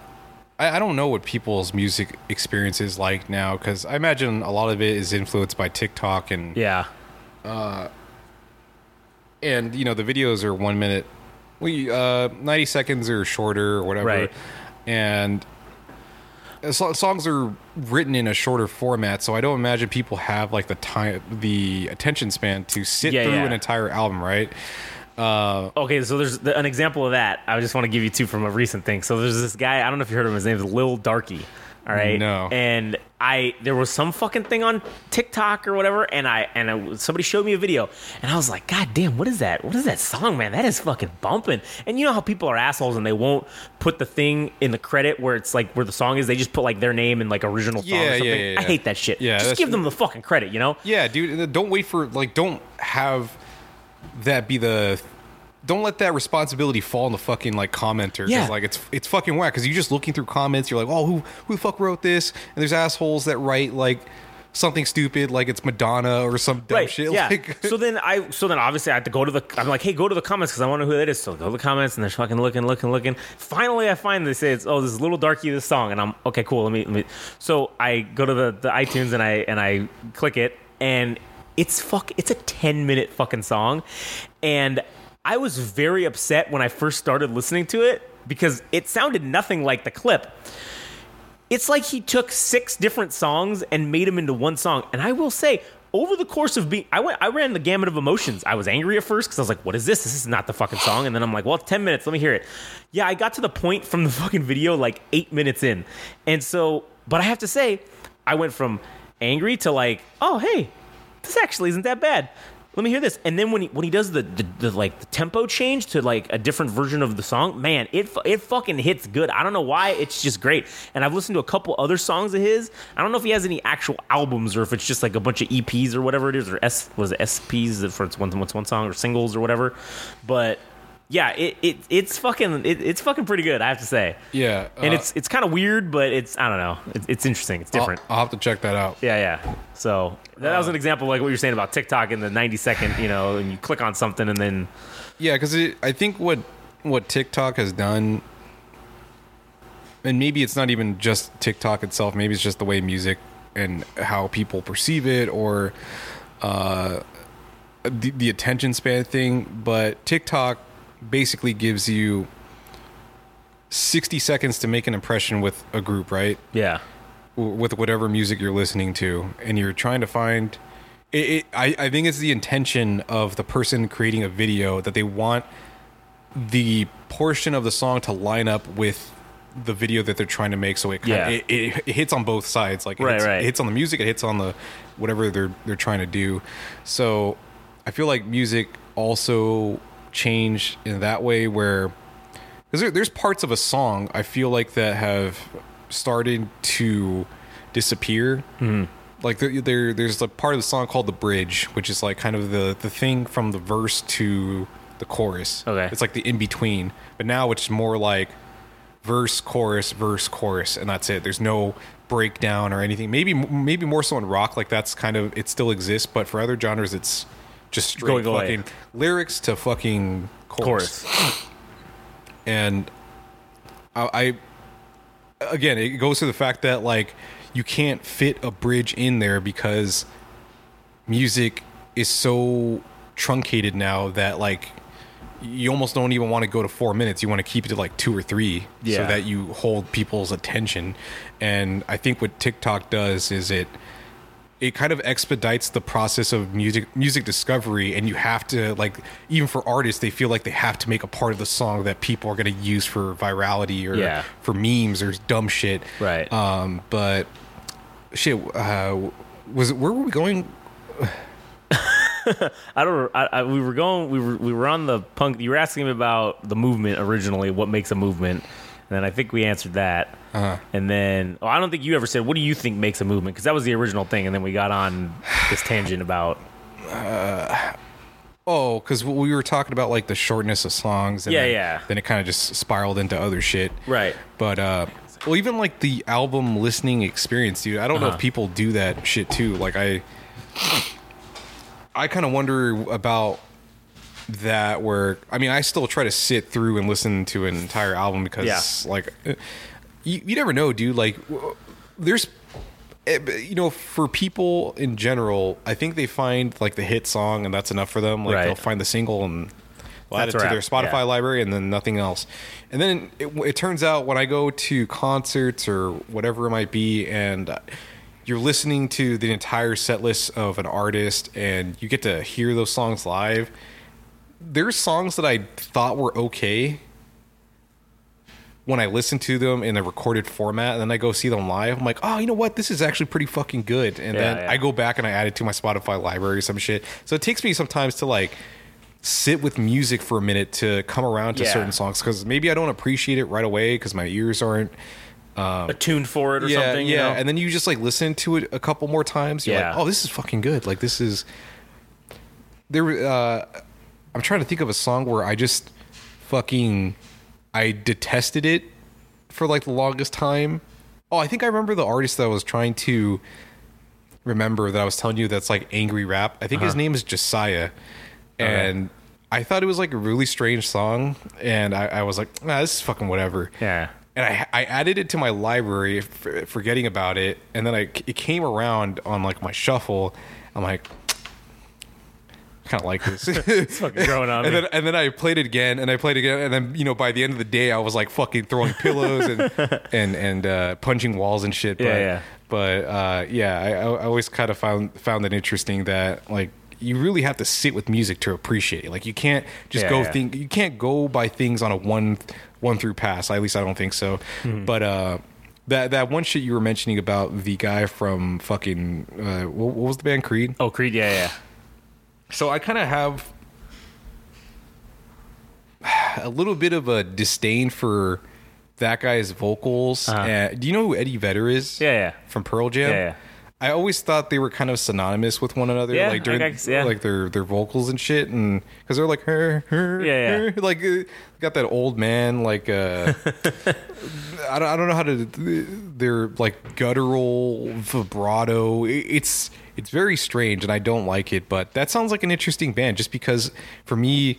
I, I don't know what people's music experience is like now because I imagine a lot of it is influenced by TikTok and yeah, uh, and you know the videos are one minute, we uh ninety seconds or shorter or whatever, Right. and uh, so- songs are written in a shorter format, so I don't imagine people have like the time, the attention span to sit Yeah, through yeah. an entire album, right? Uh, Okay, so there's the, an example of that. I just want to give you two from a recent thing. So there's this guy. I don't know if you heard of him. His name is Lil Darkie. All right. No. And I there was some fucking thing on TikTok or whatever, and I and I, somebody showed me a video, and I was like, God damn, what is that? What is that song, man? That is fucking bumping. And you know how people are assholes and they won't put the thing in the credit where it's like where the song is. They just put like their name and like original song Yeah, or yeah, something. yeah, I hate that shit. Yeah, just give them the fucking credit, you know? Yeah, dude. Don't wait for like. Don't have that be the don't let that responsibility fall on the fucking like commenter. Yeah. like it's it's fucking whack because you're just looking through comments. You're like, oh, who who the fuck wrote this? And there's assholes that write like something stupid, like it's Madonna or some dumb right. shit. Yeah. Like, so then I so then obviously I had to go to the I'm like, hey, go to the comments because I want to know who that is. So go to the comments and they're fucking looking, looking, looking. Finally, I find they say it's oh, this is little darky this song, and I'm okay, cool. Let me let me. So I go to the the iTunes and I and I click it and it's fuck it's a 10 minute fucking song and I was very upset when I first started listening to it because it sounded nothing like the clip it's like he took six different songs and made them into one song. And I will say, over the course of being, I went, I ran the gamut of emotions. I was angry at first because I was like, "What is this? This is not the fucking song." And then I'm like, "Well, ten minutes. Let me hear it." Yeah, I got to the point from the fucking video like eight minutes in, and so, but I have to say, I went from angry to like, "Oh, hey, this actually isn't that bad." Let me hear this. And then when he when he does the, the, the like the tempo change to like a different version of the song, man, it it fucking hits good. I don't know why, it's just great. And I've listened to a couple other songs of his. I don't know if he has any actual albums or if it's just like a bunch of EPs or whatever it is, or S was it SPs for it's one it's one song or singles or whatever. But yeah, it, it it's fucking it, it's fucking pretty good. I have to say. yeah, And uh, it's it's kind of weird, but it's I don't know. It's, it's interesting. It's I'll, different. I'll have to check that out. Yeah, yeah. So that was an example, like what you're saying about TikTok in the 90 second, you know, and you click on something and then Yeah, because I think what what TikTok has done, and maybe it's not even just TikTok itself. Maybe it's just the way music and how people perceive it, or uh, the, the attention span thing. But TikTok basically gives you sixty seconds to make an impression with a group, right? yeah, w- with whatever music you're listening to and you're trying to find it, it I, I think it's the intention of the person creating a video that they want the portion of the song to line up with the video that they're trying to make so it kind Yeah. of, it, it, it hits on both sides like it Right, hits, right. it hits on the music it hits on the whatever they're they're trying to do so i feel like music also changed in that way where because there, there's parts of a song I feel like that have started to disappear. Mm-hmm. Like there, there, there's a part of the song called the bridge, which is like kind of the the thing from the verse to the chorus. Okay. it's like the in between. But now it's more like verse, chorus, verse, chorus, and that's it. There's no breakdown or anything. Maybe maybe more so in rock, like that's kind of it still exists. But for other genres, it's just straight Going away. fucking lyrics to fucking chorus and I, I again it goes to the fact that like you can't fit a bridge in there because music is so truncated now that like you almost don't even want to go to four minutes you want to keep it to like two or three so Yeah. that you hold people's attention and i think what tiktok does is it it kind of expedites the process of music music discovery and you have to like even for artists they feel like they have to make a part of the song that people are going to use for virality or Yeah. for memes or dumb shit Right. um but shit uh was it where were we going I don't. I, I, we were going. We were. We were on the punk. You were asking me about the movement originally. What makes a movement? And then I think we answered that. Uh-huh. And then oh, I don't think you ever said what do you think makes a movement because that was the original thing. And then we got on this tangent about oh because we were talking about like the shortness of songs and Yeah, then, yeah. then it kind of just spiraled into other shit right. but uh well even like the album listening experience dude i don't know Uh-huh. if people do that shit too like i i kind of wonder about that where i mean i still try to sit through and listen to an entire album because Yeah. like uh, you, you never know dude like there's eh, you know for people in general i think they find like the hit song and that's enough for them like Right. they'll find the single and they'll add it to their spotify yeah. library and then nothing else and then it, it turns out when i go to concerts or whatever it might be and uh, you're listening to the entire set list of an artist and you get to hear those songs live there's songs that i thought were okay when I listen to them in a recorded format and then I go see them live, I'm like, oh, you know what? This is actually pretty fucking good. And Yeah, then yeah. I go back and I add it to my Spotify library or some shit. So it takes me sometimes to like sit with music for a minute to come around to Yeah. certain songs because maybe I don't appreciate it right away because my ears aren't. Attuned for it or something. yeah. You know? And then you just like listen to it a couple more times. You're Yeah. like, oh, this is fucking good. Like this is there. Uh, I'm trying to think of a song where I just fucking I detested it for like the longest time. Oh, I think I remember the artist that I was trying to remember that I was telling you that's like angry rap. I think his uh-huh. name is Josiah. And I thought it was like a really strange song. And I, I was like, nah, this is fucking whatever. Yeah. And I, I added it to my library, forgetting about it. And then I, it came around on like my shuffle. I'm like, kind of like this. It's fucking growing on and me. then and then I played it again, and I played it again, and then you know by the end of the day, I was like fucking throwing pillows and and and uh, punching walls and shit. But, Yeah, yeah. But uh, yeah, I, I always kind of found found it interesting that like you really have to sit with music to appreciate it. Like you can't just Yeah, go yeah. think you can't go by things on a one one through pass. At least I don't think so. Hmm. But uh, that that one shit you were mentioning about the guy from fucking uh, what, what was the band Creed? Oh, Creed. Yeah, yeah. So I kind of have a little bit of a disdain for that guy's vocals. Uh-huh. Uh, do you know who Eddie Vedder is? Yeah, yeah. From Pearl Jam. Yeah, yeah. I always thought they were kind of synonymous with one another, Yeah, like during guess, yeah. like their their vocals and shit, and because they're like her, her, Yeah, yeah. her, like uh, got that old man like uh, I don't I don't know how to they're like guttural vibrato. It's it's very strange, and I don't like it. But that sounds like an interesting band, just because for me,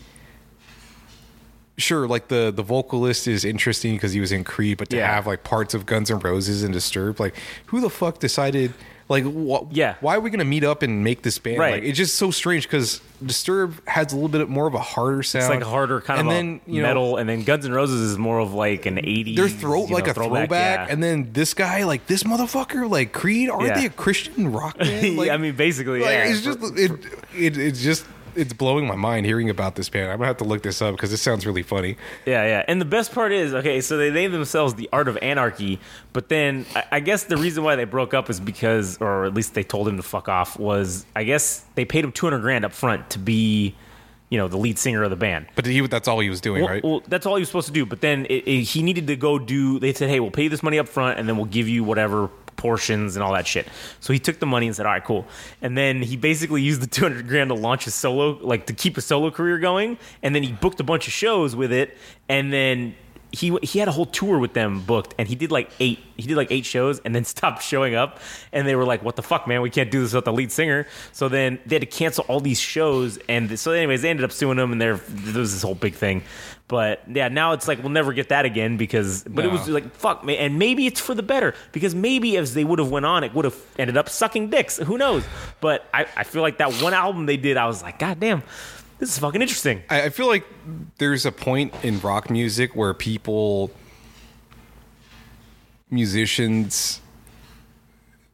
sure, like the the vocalist is interesting because he was in Creed, but to Yeah. have like parts of Guns N' Roses and Disturbed, like who the fuck decided? Like, wh- Yeah. why are we gonna meet up and make this band? Right. Like, it's just so strange because Disturbed has a little bit more of a harder sound. It's like a harder kind and of then, you know, metal, and then Guns N' Roses is more of like an '80s. their throat like know, a throwback, yeah. and then this guy, like this motherfucker, like Creed, aren't Yeah. they a Christian rock band? Like, yeah, I mean, basically, like, yeah. it's just it, it it's just it's blowing my mind hearing about this band. I'm gonna have to look this up because this sounds really funny. Yeah, yeah. And the best part is, okay, so they named themselves the Art of Anarchy, but then I, I guess the reason why they broke up is because, or at least they told him to fuck off, was I guess they paid him 200 grand up front to be, you know, the lead singer of the band. But he that's all he was doing, Well, right? well, that's all he was supposed to do. But then it, it- he needed to go do. They said, "Hey, we'll pay you this money up front, and then we'll give you whatever portions and all that shit." So he took the money and said, "All right, cool." And then he basically used the two hundred grand to launch his solo, like to keep a solo career going. And then he booked a bunch of shows with it, and then. He, he had a whole tour with them booked and he did like eight he did like eight shows and then stopped showing up and they were like what the fuck man we can't do this without the lead singer so then they had to cancel all these shows and so anyways they ended up suing him and there was this whole big thing but yeah, now it's like we'll never get that again because. But it was like fuck, man, and maybe it's for the better because maybe as they would have went on, it would have ended up sucking dicks. Who knows? But I, I feel like that one album they did, I was like, god damn, this is fucking interesting. I, I feel like there's a point in rock music where people, musicians,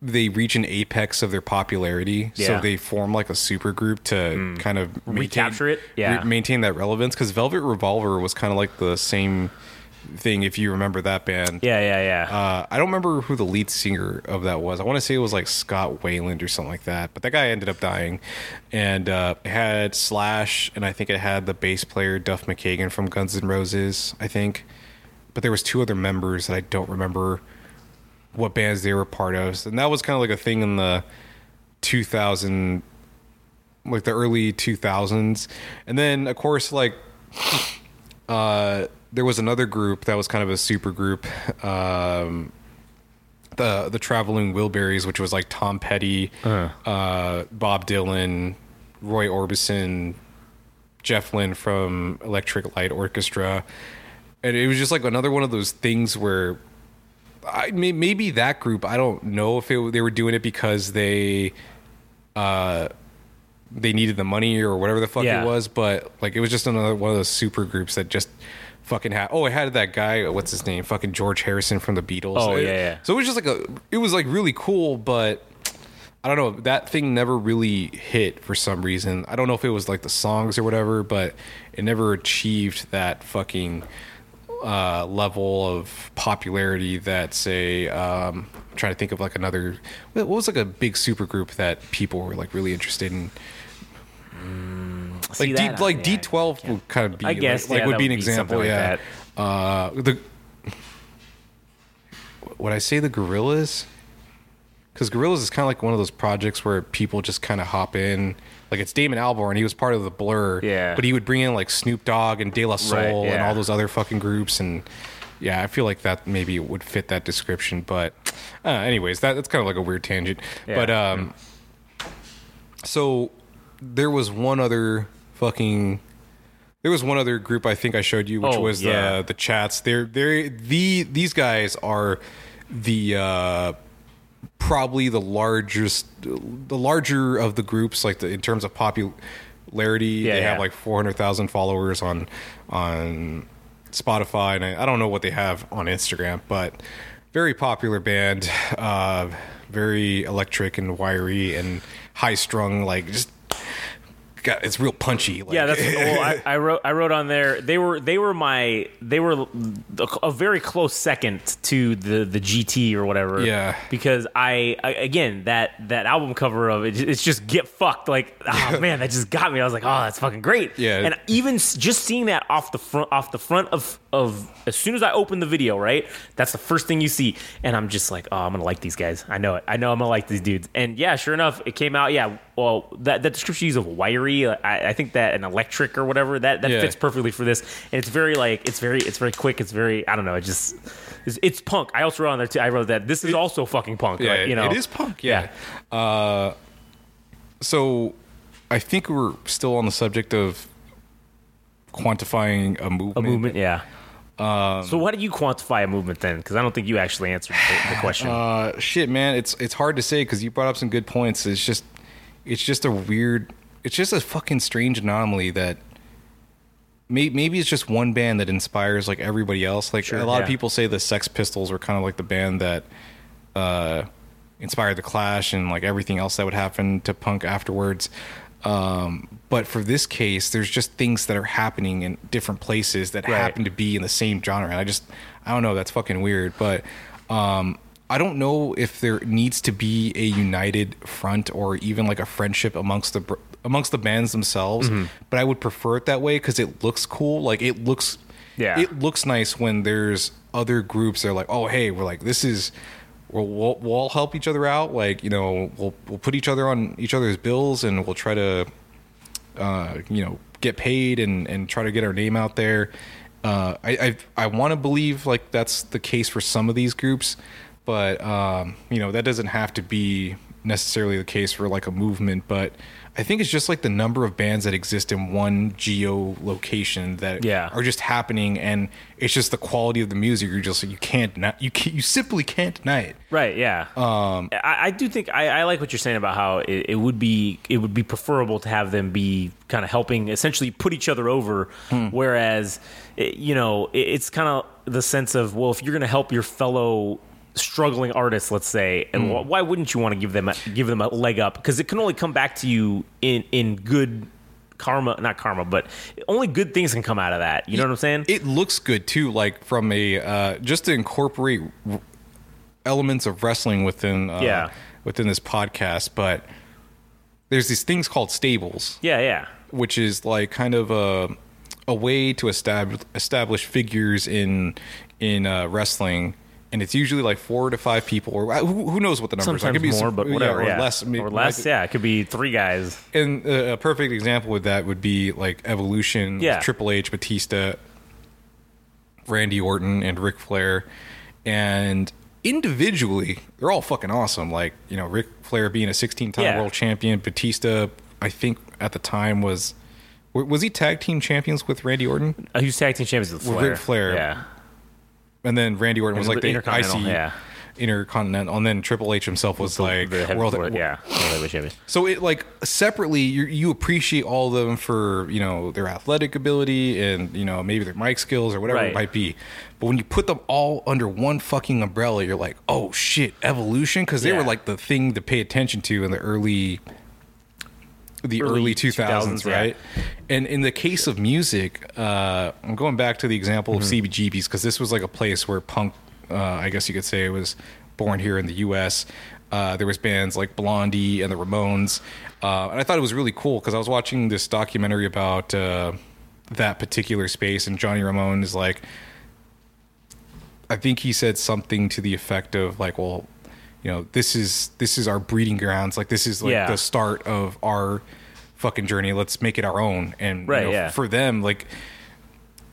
they reach an apex of their popularity, so Yeah. Mm. they form like a super group to kind of maintain, Recapture it? Yeah. re- maintain that relevance. Because Velvet Revolver was kind of like the same thing, if you remember that band. Yeah, yeah, yeah. Uh, I don't remember who the lead singer of that was. I want to say it was like Scott Weiland or something like that. But that guy ended up dying, and uh, it had Slash, and I think it had the bass player Duff McKagan from Guns N' Roses. I think, but there was two other members that I don't remember what bands they were part of, and that was kind of like a thing in the 2000, like the early 2000s, and then of course like uh, there was another group that was kind of a super group. Um, the the traveling Wilburys, which was like Tom Petty, uh, Bob Dylan, Roy Orbison, Jeff Lynne from Electric Light Orchestra, and it was just like another one of those things where I may, maybe that group I don't know if it, they were doing it because they uh they needed the money or whatever the fuck Yeah. it was, but like it was just another one of those super groups that just fucking had. Oh, it had that guy. What's his name? Fucking George Harrison from the Beatles. Oh, It- yeah, yeah. So it was just like a. It was like really cool, but I don't know. That thing never really hit for some reason. I don't know if it was like the songs or whatever, but it never achieved that fucking uh, level of popularity that say um, I'm trying to think of like another what was like a big super group that people were like really interested in Like that? D, like Yeah, D12 would kind of be I guess, like, like would be an would be example like yeah that. uh the would I say the Gorillaz because Gorillaz is kind of like one of those projects where people just kind of hop in. Like it's Damon Albarn, he was part of the Blur, Yeah. But he would bring in like Snoop Dogg and De La Soul and yeah. all those other fucking groups, and yeah, I feel like that maybe would fit that description. But uh, anyways, that that's kind of like a weird tangent. Yeah. But um, so there was one other fucking there was one other group I think I showed you, which Oh, was yeah. the the chats. They're they're the these guys are the uh probably the largest the larger of the groups like the in terms of popularity Yeah, they yeah. have like 400,000 followers on on Spotify and I, I don't know what they have on Instagram but very popular band uh very electric and wiry and high strung like just God, it's real punchy like, Yeah, that's well, I, I wrote. I wrote on there. They were they were my they were a very close second to the the GT or whatever. Yeah. because I, I again that that album cover of it, it's just get fucked. Like oh man, that just got me. I was like, oh, that's fucking great. Yeah. and even just seeing that off the front off the front of of as soon as I open the video, right, that's the first thing you see, and I'm just like, oh, I'm gonna like these guys. I know it. I know I'm gonna like these dudes. And yeah, sure enough, it came out. Yeah, well, that that description you use of wiry, I, I think that an electric or whatever that that Yeah. fits perfectly for this. And it's very like it's very it's very quick. It's very I don't know. It just it's, it's punk. I also wrote on there too. I wrote that this is also fucking punk. Yeah, like, you know, it is punk. Yeah. Uh, so I think we're still on the subject of quantifying a movement. a movement. Yeah. so why do you quantify a movement then? Because I don't think you actually answered the, the question. Uh, shit, man, it's it's hard to say because you brought up some good points. It's just it's just a weird, it's just a fucking strange anomaly that. may- Maybe it's just one band that inspires like everybody else. Like a lot yeah. of people say the Sex Pistols were kind of like the band that uh, inspired the Clash and like everything else that would happen to punk afterwards. Um, but for this case, there's just things that are happening in different places that Right. happen to be in the same genre. And I just, I don't know, that's fucking weird. But um, I don't know if there needs to be a united front or even like a friendship amongst the amongst the bands themselves. Mm-hmm. But I would prefer it that way because it looks cool. Like it looks, Yeah. it looks nice when there's other groups that are like, oh hey, we're like this is. We'll, we'll, we'll all help each other out. Like you know, we'll we'll put each other on each other's bills, and we'll try to uh, you know get paid and and try to get our name out there. Uh, I I, I want to believe like that's the case for some of these groups, but um, you know that doesn't have to be necessarily the case for like a movement. But I think it's just like the number of bands that exist in one geo location that Yeah. are just happening, and it's just the quality of the music. You're just you can't not, you can't, you simply can't deny it. Right. Yeah. Um, I, I do think I, I like what you're saying about how it, it would be it would be preferable to have them be kind of helping essentially put each other over, whereas it, you know it, it's kind of the sense of well if you're going to help your fellow struggling artists let's say and wh- why wouldn't you want to give them a, give them a leg up because it can only come back to you in in good karma not karma but only good things can come out of that you know what i'm saying It looks good too, like from a uh, just to incorporate r- elements of wrestling within uh, Yeah. within this podcast. But there's these things called stables, yeah yeah which is like kind of a a way to establish establish figures in in uh, wrestling. And it's usually like four to five people, or uh, who, who knows what the numbers are. It sometimes could be more some- but whatever yeah, yeah, or less, or less yeah it could be three guys and uh, a perfect example with that would be like Evolution, Yeah. Triple H, Batista, Randy Orton, and Ric Flair. And individually, they're all fucking awesome. Like, you know, Ric Flair being a 16 time Yeah. world champion, Batista, I think at the time was. Was he tag team champions with Randy Orton? Uh, he was tag team champions with With Flair. Ric Flair. Yeah. And then Randy Orton was like the the IC yeah. Intercontinental. And then Triple H himself was like the heavy- world. yeah. World. So it like separately, you you appreciate all of them for you know their athletic ability and you know maybe their mic skills or whatever Right. it might be. But when you put them all under one fucking umbrella, you're like, oh shit, evolution, because they were like the thing to pay attention to in the early. The Early early, 2000s, 2000s, yeah. right? And in the case of music, uh, I'm going back to the example of Mm-hmm. CBGBs because this was like a place where punk, uh, I guess you could say, was born here in the U.S. Uh, there was bands like Blondie and the Ramones, uh, and I thought it was really cool because I was watching this documentary about uh, that particular space, and Johnny Ramone is like, I think he said something to the effect of like, well, you know, this is this is our breeding grounds. Like this is like Yeah. the start of our fucking journey. Let's make it our own. And you know, yeah. for them, like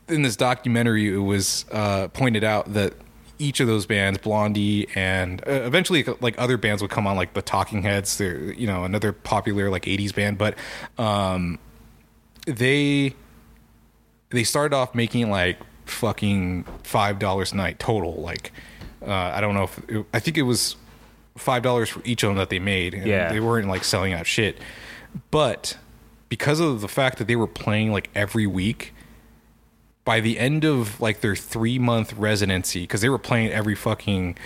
in this documentary, it was uh, pointed out that each of those bands, Blondie, and uh, eventually like other bands would come on, like the Talking Heads. They're you know another popular like '80s band, but um, they they started off making like fucking five dollars a night total. Like uh, I don't know if it, I think it was five dollars for each of them that they made. And Yeah. they weren't like selling out shit, but because of the fact that they were playing like every week by the end of like their three month residency because they were playing every fucking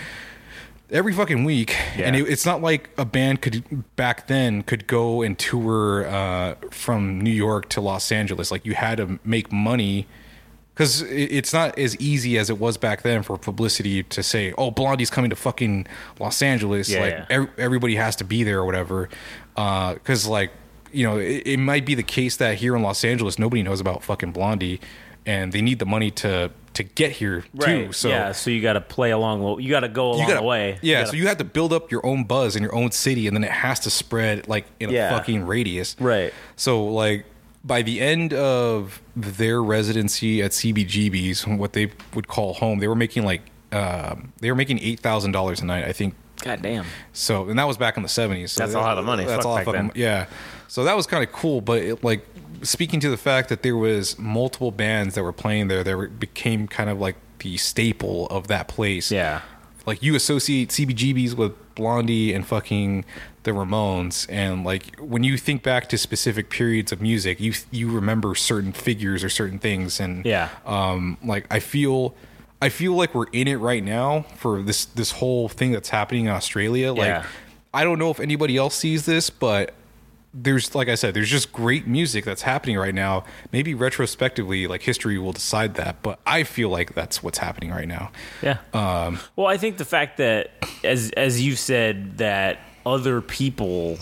every fucking week and it, it's not like a band could back then could go and tour uh, from new york to los angeles like you had to make money because it's not as easy as it was back then for publicity to say oh blondie's coming to fucking los angeles Yeah, like yeah. ev- everybody has to be there or whatever uh, because like you know it, it might be the case that here in los angeles nobody knows about fucking blondie and they need the money to to get here too so yeah, so you got to play along. You got to go along you gotta, the way. yeah gotta- so you have to build up your own buzz in your own city and then it has to spread like in a fucking radius Right. so like by the end of their residency at CBGB's, what they would call home, they were making like um, they were making eight thousand dollars a night, I think. God damn. So and that was back in the seventies. So That's a lot of money. That's Fuck a lot of fucking yeah. So that was kind of cool, but it, like speaking to the fact that there was multiple bands that were playing there, that were, became kind of like the staple of that place Yeah. like you associate CBGBs with Blondie and fucking the Ramones, and like when you think back to specific periods of music, you you remember certain figures or certain things, and Yeah. um, like I feel. I feel like we're in it right now for this this whole thing that's happening in Australia. Like Yeah. I don't know if anybody else sees this, but there's like I said, there's just great music that's happening right now. Maybe retrospectively, like history will decide that, but I feel like that's what's happening right now. Yeah. Um, well, I think the fact that, as as you said, that other people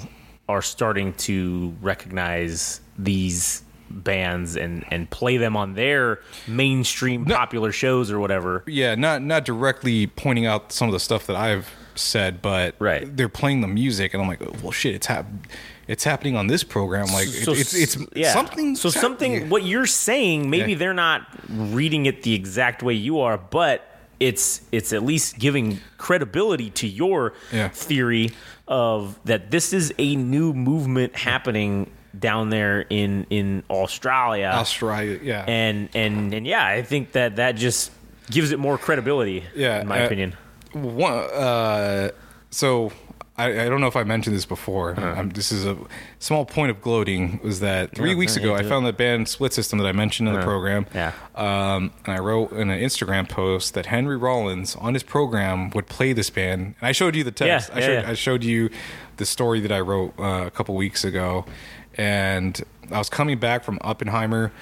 are starting to recognize these bands and and play them on their mainstream popular shows or whatever. yeah, not not directly pointing out some of the stuff that I've said, but Right. they're playing the music, and I'm like, oh, well, shit, it's hap- it's happening on this program. Like, So it's it's yeah. something. So something. What you're saying, maybe Yeah. they're not reading it the exact way you are, but it's it's at least giving credibility to your Yeah. theory of that this is a new movement happening down there in in Australia. Australia, yeah, and and and yeah, I think that that just gives it more credibility. Yeah, in my uh, opinion. One, uh, so I, I don't know if I mentioned this before. Uh-huh. This is a small point of gloating. Was that three Yeah, weeks ago? I found the band Split System that I mentioned in the program. Yeah. Um, and I wrote in an Instagram post that Henry Rollins on his program would play this band. And I showed you the text. Yeah, I, showed, yeah. I showed you the story that I wrote uh, a couple weeks ago. And I was coming back from Oppenheimer,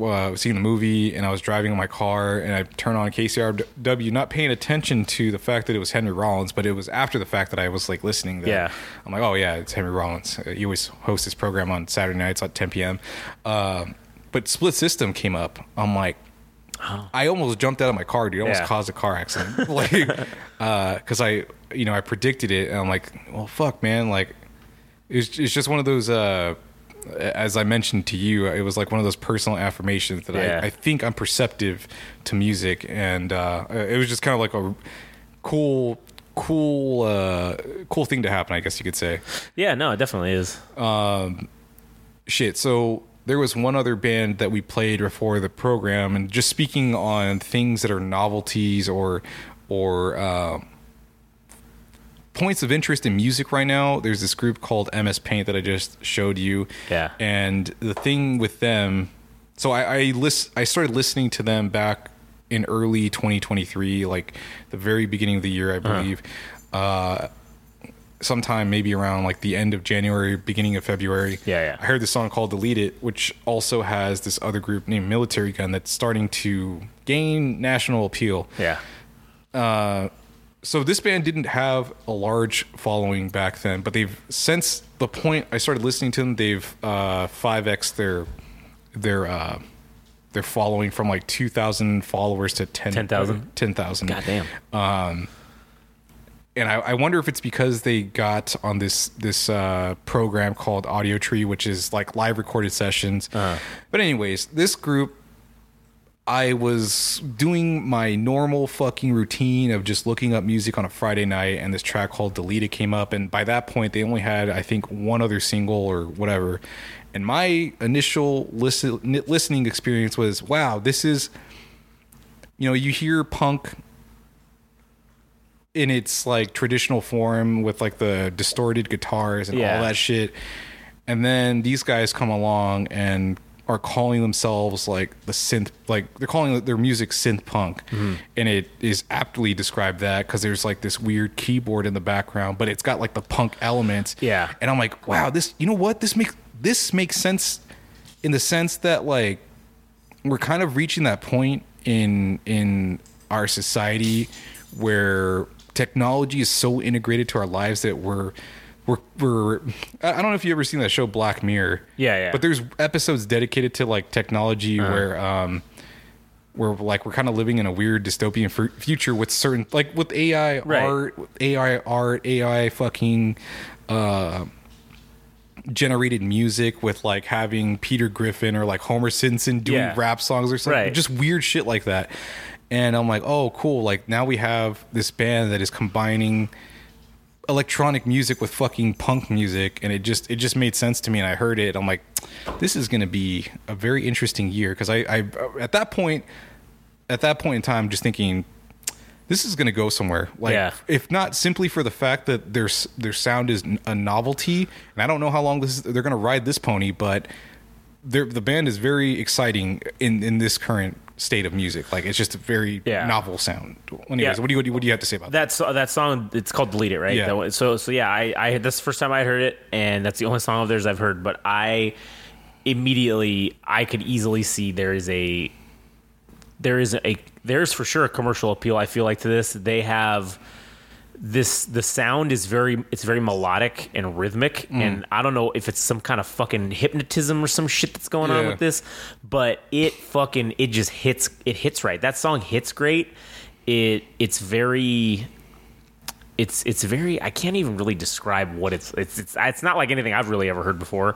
uh, seeing the movie, and I was driving in my car, and I turned on KCRW, not paying attention to the fact that it was Henry Rollins, but it was after the fact that I was like listening. That Yeah. I'm like, oh yeah, it's Henry Rollins. Uh, He always hosts his program on Saturday nights at 10 p.m. Uh, but Split System came up. I'm like, I almost jumped out of my car, dude. I almost Yeah. caused a car accident. like, because I, you know, I predicted it, and I'm like, well, fuck, man. Like, it's, it's just one of those. Uh, as I mentioned to you, it was like one of those personal affirmations that Yeah. I, I think I'm perceptive to music, and uh, it was just kind of like a cool, cool, uh, cool thing to happen. I guess you could say Yeah, no, it definitely is. shit. So there was one other band that we played before the program, and just speaking on things that are novelties or or uh, points of interest in music right now. There's this group called MS Paint that I just showed you. Yeah. And the thing with them, so I I, list, I started listening to them back in early 2023, like the very beginning of the year, I believe. uh sometime maybe around like the end of January, beginning of February. Yeah, yeah. I heard this song called Delete It, which also has this other group named Military Gun that's starting to gain national appeal. Yeah. So this band didn't have a large following back then, but they've since the point I started listening to them, they've uh 5x their their uh their following from like 2000 followers to 10 10,000? 10,000. God damn. and I, I wonder if it's because they got on this this uh, program called Audiotree, which is like live recorded sessions. Uh-huh. But anyways, this group I was doing my normal fucking routine of just looking up music on a Friday night, and this track called Delete It came up. And by that point, they only had, I think, one other single or whatever. And my initial listen, listening experience was wow, this is, you know, you hear punk in its like traditional form with like the distorted guitars and Yeah. all that shit. And then these guys come along and are calling themselves like the synth, like they're calling their music synth punk, Mm-hmm. and it is aptly described that because there's like this weird keyboard in the background, but it's got like the punk elements. Yeah. and I'm like, wow, this, you know what, this makes this makes sense in the sense that like we're kind of reaching that point in in our society where technology is so integrated to our lives that we're we're we're I don't know if you ever seen that show Black Mirror. Yeah, yeah. But there's episodes dedicated to like technology where um where like we're kind of living in a weird dystopian fu- future with certain like with AI Right. art, AI art, AI fucking uh generated music with like having Peter Griffin or like Homer Simpson doing Yeah. rap songs or something. Right. Just weird shit like that. And I'm like, oh, cool. Like now we have this band that is combining electronic music with fucking punk music and it just it just made sense to me and I heard it I'm like this is going to be a very interesting year because I, I at that point at that point in time just thinking this is going to go somewhere like Yeah. if not simply for the fact that their their sound is a novelty and I don't know how long this is, they're going to ride this pony but the band is very exciting in in this current state of music like it's just a very Yeah. novel sound anyways Yeah. what do you what do you, what do you have to say about that That so, uh, that song it's called "Delete It," right? Yeah. That one- so so yeah, I I that's the first time I heard it, and that's the only song of theirs I've heard. But I immediately I could easily see there is a there is a there's for sure a commercial appeal. I feel like to this they have this the sound is very it's very melodic and rhythmic Mm. and i don't know if it's some kind of fucking hypnotism or some shit that's going on with this but it fucking it just hits it hits right. That song hits great. It it's very it's it's very I can't even really describe what it's it's it's it's not like anything I've really ever heard before,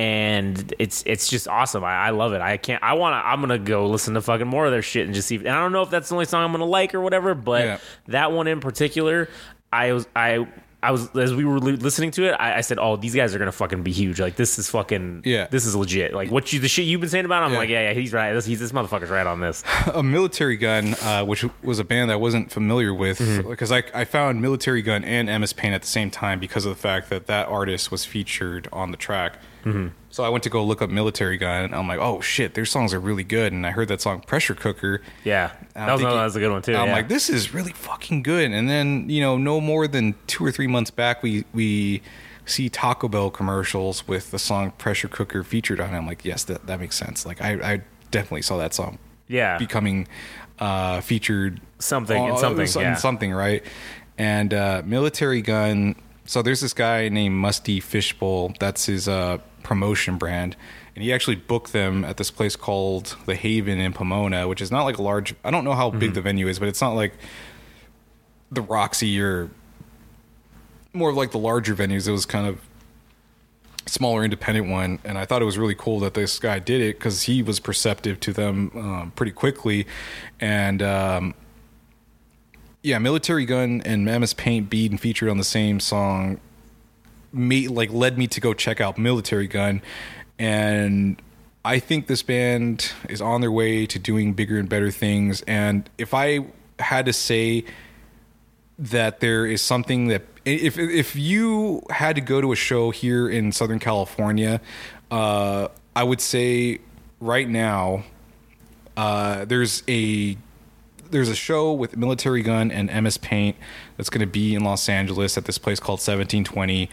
and it's it's just awesome. I, I love it. I can't. I want to. I'm gonna go listen to fucking more of their shit and just see. And I don't know if that's the only song I'm gonna like or whatever, but Yeah. that one in particular, I was I. I was as we were listening to it. I, I said, "Oh, these guys are gonna fucking be huge. Like this is fucking Yeah. This is legit. Like what you the shit you've been saying about. Him, I'm Yeah. like, yeah, yeah, he's right. This, he's this motherfucker's right on this. a military gun, uh, which was a band I wasn't familiar with, Mm-hmm. because I, I found military gun and MS Paint at the same time because of the fact that that artist was featured on the track. Mm-hmm. So I went to go look up military gun, and I'm like, oh shit, their songs are really good. And I heard that song Pressure Cooker. Yeah, that was, thinking- that was a good one too. I'm yeah. like, this is really fucking good. And then you know, no more than two or three months back, we we see Taco Bell commercials with the song Pressure Cooker featured on it. I'm like, yes, that that makes sense. Like I, I definitely saw that song yeah, becoming uh, featured Something, in uh, something, some- yeah. something, right? And uh, military gun. So there's this guy named Musty Fishbowl. That's his uh, promotion brand, and he actually booked them at this place called the Haven in Pomona, which is not like a large. I don't know how Mm-hmm. big the venue is, but it's not like the Roxy or more of like the larger venues. It was kind of smaller independent one and i thought it was really cool that this guy did it because he was perceptive to them um, pretty quickly and um, yeah military gun and MS Paint being featured on the same song made like led me to go check out military gun and i think this band is on their way to doing bigger and better things and if i had to say that there is something that if if you had to go to a show here in Southern California, uh, I would say right now uh, there's a there's a show with Military Gun and MS Paint that's going to be in Los Angeles at this place called 1720.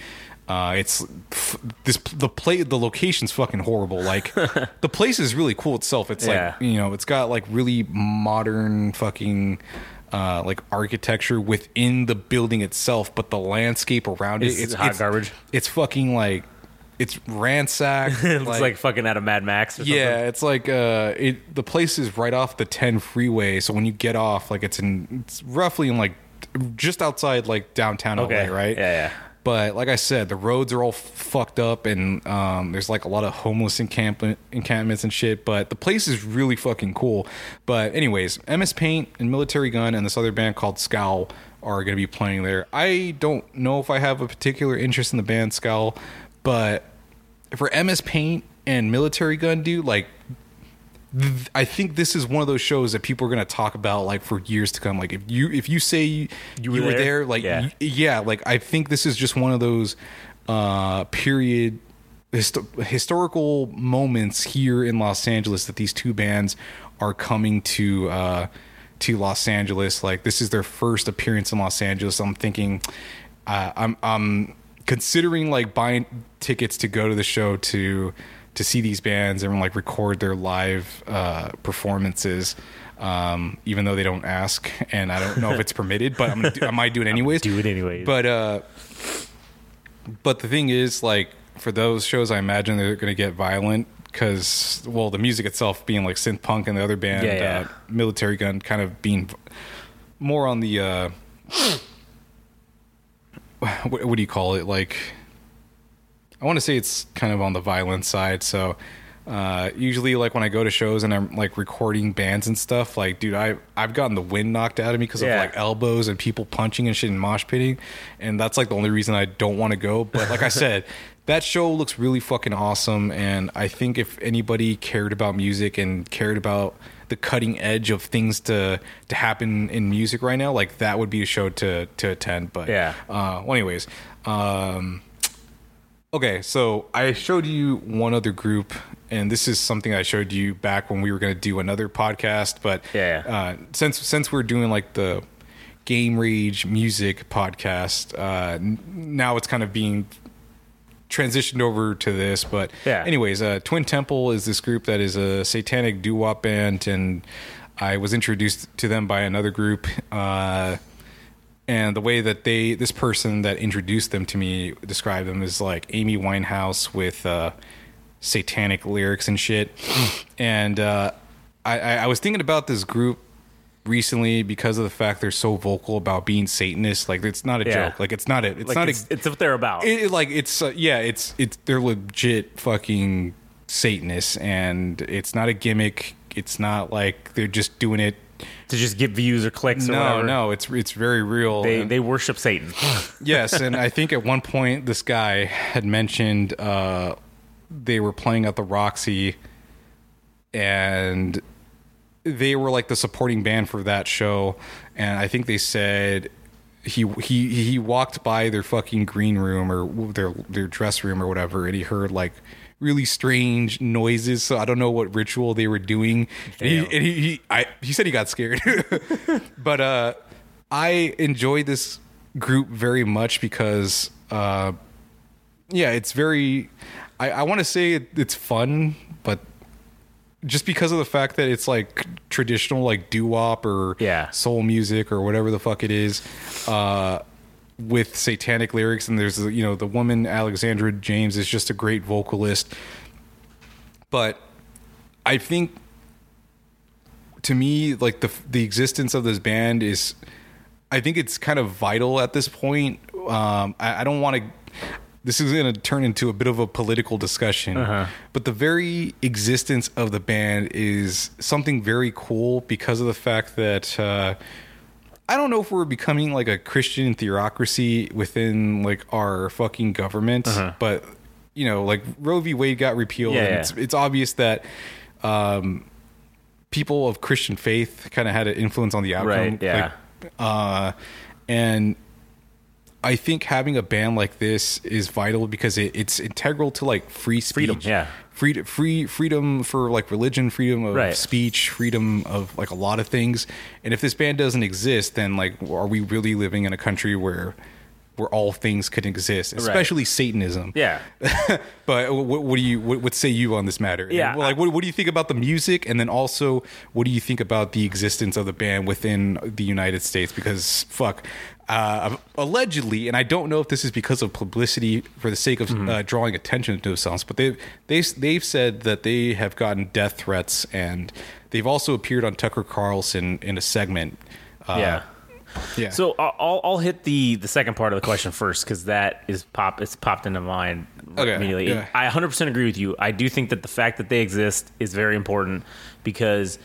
Uh, it's f- this the play the location's fucking horrible. Like the place is really cool itself. It's Yeah. like you know it's got like really modern fucking uh, like architecture within the building itself, but the landscape around it It's it's hot it's, garbage. It's fucking like it's ransacked. it's looks like, fucking out of Mad Max. Or yeah, it's like uh, it. The place is right off the 10 freeway, so when you get off, like it's in, it's roughly in like just outside like downtown Okay. LA, right? Yeah, yeah. But like I said, the roads are all fucked up, and um, there's like a lot of homeless encampment encampments and shit. But the place is really fucking cool. But anyways, MS Paint and Military Gun and this other band called Scowl are going to be playing there. I don't know if I have a particular interest in the band Scowl, but for MS Paint and Military Gun, dude, like th- I think this is one of those shows that people are going to talk about like for years to come. Like if you if you say you, You were, there, there? like Yeah. y- yeah, like I think this is just one of those uh period hist- historical moments here in Los Angeles that these two bands are coming to uh to Los Angeles. Like this is their first appearance in Los Angeles. I'm thinking uh, I'm I'm considering like buying tickets to go to the show to to see these bands and like record their live uh, performances. Um, even though they don't ask, and I don't know if it's permitted, but I'm gonna do, I might do it anyways. Do it anyways. But uh, but the thing is, like for those shows, I imagine they're going to get violent because, well, the music itself being like synth punk, and the other band, Yeah, yeah. Uh, Military Gun, kind of being more on the uh, what, what do you call it? Like, I want to say it's kind of on the violent side. So. Uh, usually, like when I go to shows and I'm like recording bands and stuff, like, dude, I I've gotten the wind knocked out of me because of like elbows and people punching and shit and mosh pitting, and that's like the only reason I don't want to go. But like I said, that show looks really fucking awesome, and I think if anybody cared about music and cared about the cutting edge of things to to happen in music right now, like that would be a show to to attend. But Yeah. uh, well, anyways, um, okay, so I showed you one other group, and this is something I showed you back when we were going to do another podcast. But Yeah. uh, since since we're doing like the game rage music podcast, uh, now it's kind of being transitioned over to this. But Yeah. anyways, uh, Twin Temple is this group that is a satanic doo wop band, and I was introduced to them by another group. And the way that they this person that introduced them to me described them as like Amy Winehouse with uh, satanic lyrics and shit. and uh, I, I, was thinking about this group recently because of the fact they're so vocal about being Satanist. Like it's not a Yeah. joke. Like it's not a. It's like not it's, a. it's what they're about. It, it- like it's uh, yeah. It's it's they're legit fucking Satanists, and it's not a gimmick. It's not like they're just doing it. To just get views or clicks or No, whatever. no, it's it's very real. They and- they worship Satan. yes, and I think at one point this guy had mentioned uh, they were playing at the Roxy, and they were like the supporting band for that show. And I think they said he he he walked by their fucking green room or their their dress room or whatever, and he heard like really strange noises. So I don't know what ritual they were doing. And he, and he, he I he said he got scared, but uh, I enjoy this group very much because uh, yeah, it's very. I, I want to say it, it's fun, but just because of the fact that it's like traditional like doo wop or Yeah. soul music or whatever the fuck it is, uh, with satanic lyrics, and there's you know the woman Alexandra James is just a great vocalist, but I think to me like the the existence of this band is I think it's kind of vital at this point. Um, I, I don't want to. This is going to turn into a bit of a political discussion, Uh-huh. but the very existence of the band is something very cool because of the fact that uh, I don't know if we're becoming like a Christian theocracy within like our fucking government, but you know, like Roe v. Wade got repealed, Uh-huh. Yeah, and yeah. it's it's obvious that um, people of Christian faith kind of had an influence on the outcome. Right, yeah. Like, uh, and I think having a band like this is vital because it, it's integral to like free speech, Freedom, yeah. free, free freedom for like religion, freedom of Right. speech, freedom of like a lot of things. And if this band doesn't exist, then like, are we really living in a country where where all things could exist, especially Satanism? Yeah. But what, what do you what, what say you on this matter? Yeah, And, well, like what, what do you think about the music, and then also what do you think about the existence of the band within the United States? Because fuck, uh, allegedly, and I don't know if this is because of publicity for the sake of Mm-hmm. uh, drawing attention to themselves, but they they they've said that they have gotten death threats, and they've also appeared on Tucker Carlson in a segment. Uh, Yeah. Yeah. So I'll- I'll I'll hit the the second part of the question first because that is pop. It's popped into mind Okay, immediately. yeah. I 100% agree with you. I do think that the fact that they exist is very important because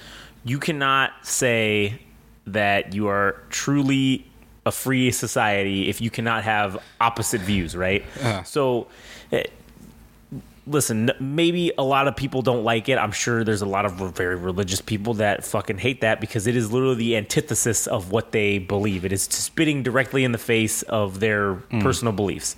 you cannot say that you are truly a free society if you cannot have opposite views, right? Uh-huh. So. eh, listen, maybe a lot of people don't like it. I'm sure there's a lot of very religious people that fucking hate that because it is literally the antithesis of what they believe. It is spitting directly in the face of their personal beliefs.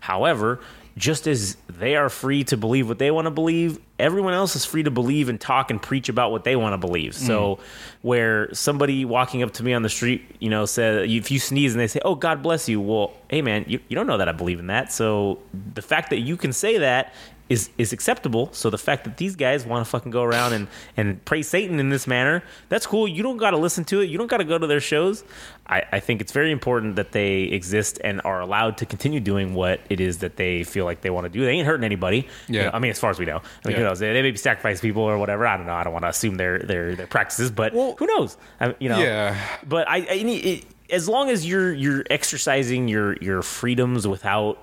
However, just as they are free to believe what they want to believe, everyone else is free to believe and talk and preach about what they want to believe. So, mm. where somebody walking up to me on the street, you know, said, if you sneeze and they say, Oh, God bless you, well, hey, man, you, you don't know that I believe in that. So, the fact that you can say that is is acceptable. So the fact that these guys want to fucking go around and and praise Satan in this manner, that's cool. You don't got to listen to it. You don't got to go to their shows. I, I think it's very important that they exist and are allowed to continue doing what it is that they feel like they want to do. They ain't hurting anybody. You Yeah. know, I mean, as far as we know. I mean, who knows? They, they maybe sacrifice people or whatever. I don't know. I don't want to assume their their their practices, but Well- who knows? I, you know. Yeah. But I, I it, as long as you're you're exercising your your freedoms without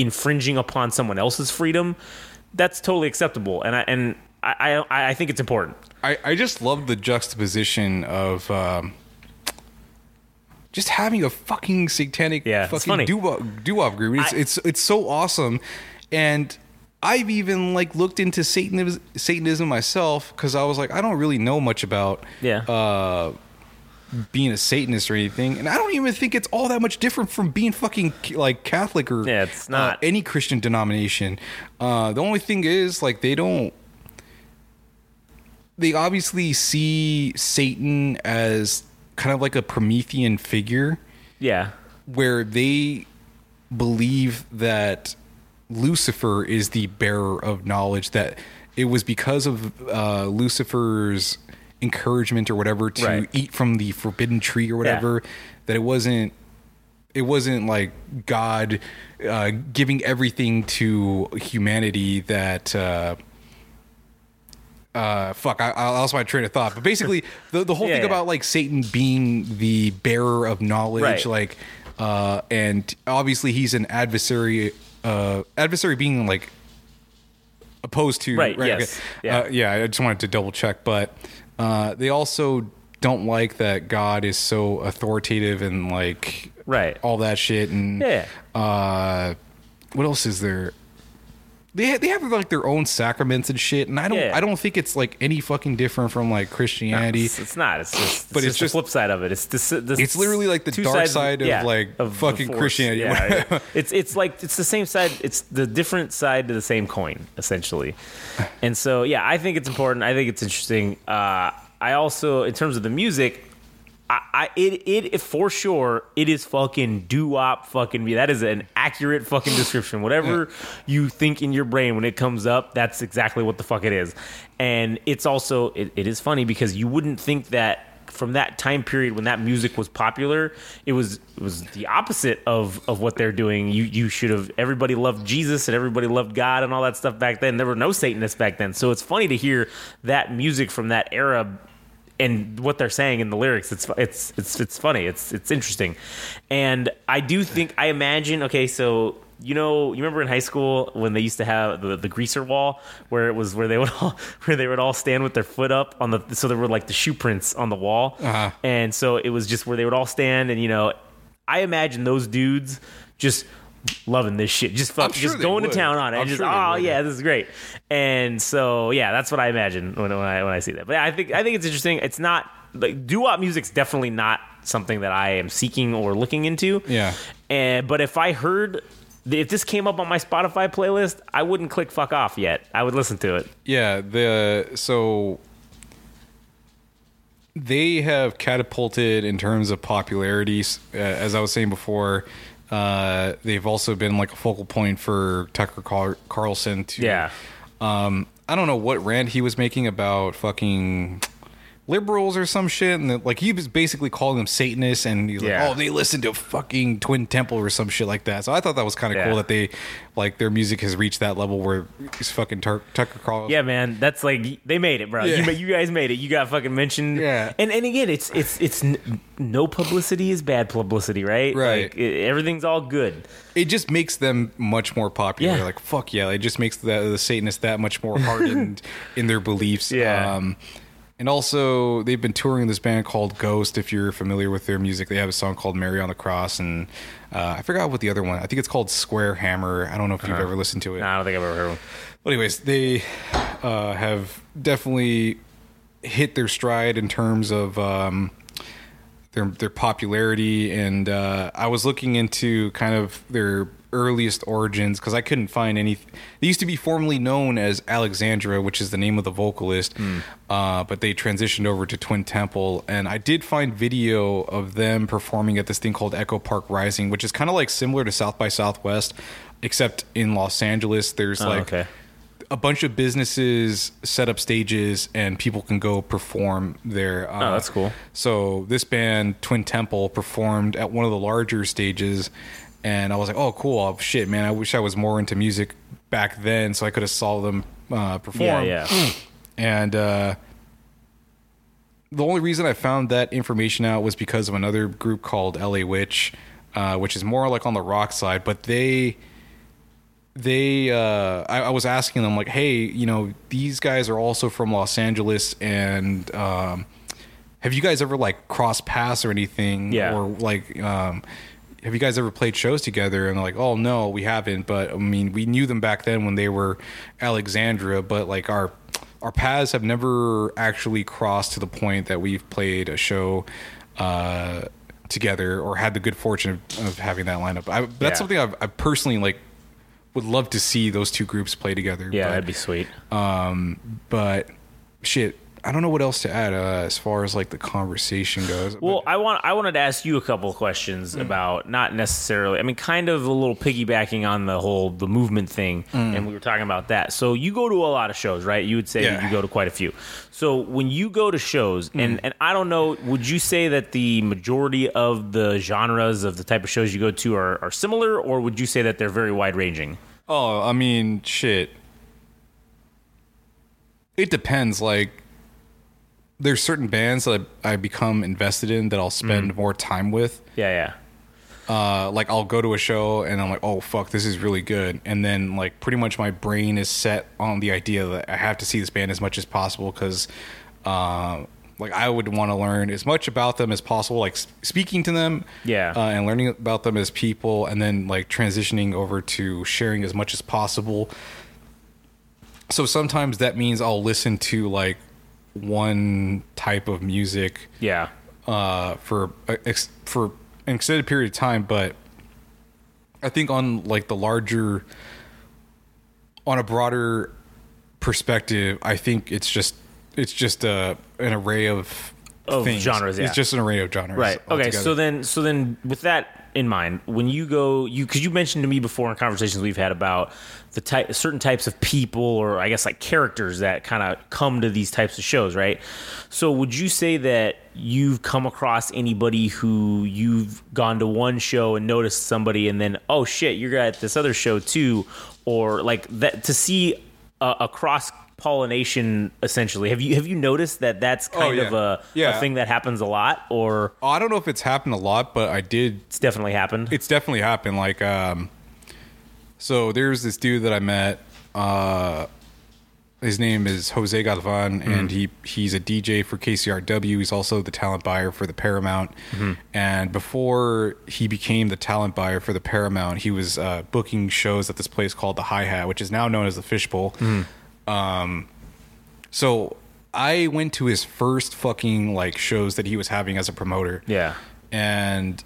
infringing upon someone else's freedom, that's totally acceptable. And I and I I, I think it's important. I, I just love the juxtaposition of um, just having a fucking satanic Yeah, fucking doo-wop, doo-wop group. It's, I- it's it's so awesome, and I've even like looked into Satanism, Satanism myself because I was like I don't really know much about Yeah. uh, being a Satanist or anything, and I don't even think it's all that much different from being fucking like Catholic or Yeah, it's uh, not. any Christian denomination. Uh, the only thing is like they don't they obviously see Satan as kind of like a Promethean figure Yeah. where they believe that Lucifer is the bearer of knowledge that it was because of uh, Lucifer's encouragement or whatever to Right. eat from the forbidden tree or whatever that it wasn't it wasn't like God uh, giving everything to humanity that uh, uh, fuck, I, I lost my train of thought. But basically, the, the whole Yeah, thing yeah. about like Satan being the bearer of knowledge, Right. like, uh, and obviously he's an adversary, uh, adversary being like opposed to, Right, yes. okay. Yeah. Uh, yeah. I just wanted to double check, but uh, they also don't like that God is so authoritative and like Right. all that shit and Yeah. uh what else is there they they have like their own sacraments and shit and i don't Yeah. i don't think it's like any fucking different from like christianity It's, it's not. It's just. But it's, just, the flip side of it. It's this. this It's literally like the dark sides- side of, like, the fucking. Christianity. Yeah, yeah. it's it's like it's the same side. It's the different side to the same coin, essentially. And so, yeah, I think it's important. I think it's interesting. Uh, I also, in terms of the music. I, I it it for sure it is fucking doo wop fucking me. That is an accurate fucking description. Whatever you think in your brain when it comes up, that's exactly what the fuck it is. And it's also it, it is funny because you wouldn't think that from that time period when that music was popular, it was it was the opposite of of what they're doing. You you should have everybody loved Jesus and everybody loved God and all that stuff back then. There were no Satanists back then. So it's funny to hear that music from that era and what they're saying in the lyrics it's it's it's it's funny. It's it's interesting. And i do think i imagine okay so you know you remember in high school when they used to have the, the greaser wall where it was where they would all where they would all stand with their foot up on the so there were like the shoe prints on the wall. Uh-huh. and so it was just where they would all stand and you know i imagine those dudes just loving this shit. Just fuck, sure just going would. to town on it. I'm just sure oh would. yeah this is great. And so yeah that's what i imagine when, when i when i see that. But i think i think it's interesting. It's not like doo-wop music's definitely not something that i am seeking or looking into. Yeah. and but if i heard if this came up on my spotify playlist i wouldn't click fuck off yet. I would listen to it. Yeah the so they have catapulted in terms of popularity uh, as i was saying before uh, they've also been like a focal point for tucker Car- carlson to Yeah. um, i don't know what rant he was making about fucking liberals or some shit, and like he was basically calling them Satanists, and he's Yeah. like, oh, they listen to fucking Twin Temple or some shit like that. So I thought that was kind of Yeah. cool that they like their music has reached that level where it's fucking Tucker Carlson. Yeah, man, that's like they made it, bro. Yeah. You, you guys made it. You got fucking mentioned. Yeah. and and again, it's it's it's n- no publicity is bad publicity, right? Right. Like, it, everything's all good. it just makes them much more popular. Yeah. Like fuck yeah, it just makes the, the Satanists that much more hardened in their beliefs. Yeah. Um, and also, they've been touring this band called Ghost. If you're familiar with their music, they have a song called "Mary on the Cross," and uh, I forgot what the other one. I think it's called "Square Hammer." I don't know if you've ever listened to it. Nah, I don't think I've ever heard one. But anyways, they uh, have definitely hit their stride in terms of um, their their popularity, and uh, I was looking into kind of their earliest origins because I couldn't find any. They used to be formerly known as Alexandra, which is the name of the vocalist, uh, but they transitioned over to Twin Temple, and I did find video of them performing at this thing called Echo Park Rising, which is kind of like similar to South by Southwest, except in Los Angeles. There's Oh, like okay. a bunch of businesses set up stages and people can go perform there. Uh, Oh, that's cool. So this band, Twin Temple, performed at one of the larger stages, and I was like, "Oh, cool! Oh, shit, man! I wish I was more into music back then, so I could have saw them uh, perform." Yeah, yeah. And uh, the only reason I found that information out was because of another group called LA Witch, uh, which is more like on the rock side, but they they uh I, I was asking them like hey you know these guys are also from los angeles and um have you guys ever like crossed paths or anything Yeah. or like um have you guys ever played shows together and they're like oh no we haven't but i mean we knew them back then when they were alexandria but like our our paths have never actually crossed to the point that we've played a show uh together or had the good fortune of, of having that lineup I, that's Yeah. something I've, I personally like would love to see those two groups play together. Yeah, but, that'd be sweet. but shit, I don't know what else to add uh, as far as like the conversation goes. Well, I want I wanted to ask you a couple of questions mm. about not necessarily. I mean, kind of a little piggybacking on the whole the movement thing, mm. and we were talking about that. So you go to a lot of shows, right? You would say Yeah. you go to quite a few. So when you go to shows, mm. and and I don't know, would you say that the majority of the genres of the type of shows you go to are, are similar, or would you say that they're very wide ranging? oh, I mean, shit. It depends. Like, there's certain bands that I, I become invested in that I'll spend more time with. Yeah, yeah. uh, like I'll go to a show and I'm like, oh fuck, this is really good, and then like pretty much my brain is set on the idea that I have to see this band as much as possible because, uh, like I would want to learn as much about them as possible, like speaking to them, Yeah. uh, and learning about them as people, and then like transitioning over to sharing as much as possible. So sometimes that means I'll listen to like one type of music Yeah. uh, for for an extended period of time, but I think on like the larger, on a broader perspective, I think it's just it's just a an array of Of things. genres, yeah. It's just an array of genres. Right. Okay. So then, so then, with that in mind, when you go, you because you mentioned to me before in conversations we've had about the type, certain types of people, or I guess like characters that kind of come to these types of shows, right? So, would you say that you've come across anybody who you've gone to one show and noticed somebody, and then oh shit, you're at this other show too, or like that to see a, a cross pollination essentially have you have you noticed that that's kind yeah. of a, Yeah. a thing that happens a lot or Oh, I don't know if it's happened a lot, but I did it's definitely happened. it's definitely happened. Like, um, so there's this dude that I met. Uh, his name is Jose Galvan, and he he's a DJ for KCRW. He's also the talent buyer for the Paramount. And before he became the talent buyer for the Paramount, he was uh, booking shows at this place called the Hi Hat, which is now known as the Fishbowl. Um, so I went to his first fucking like shows that he was having as a promoter yeah. and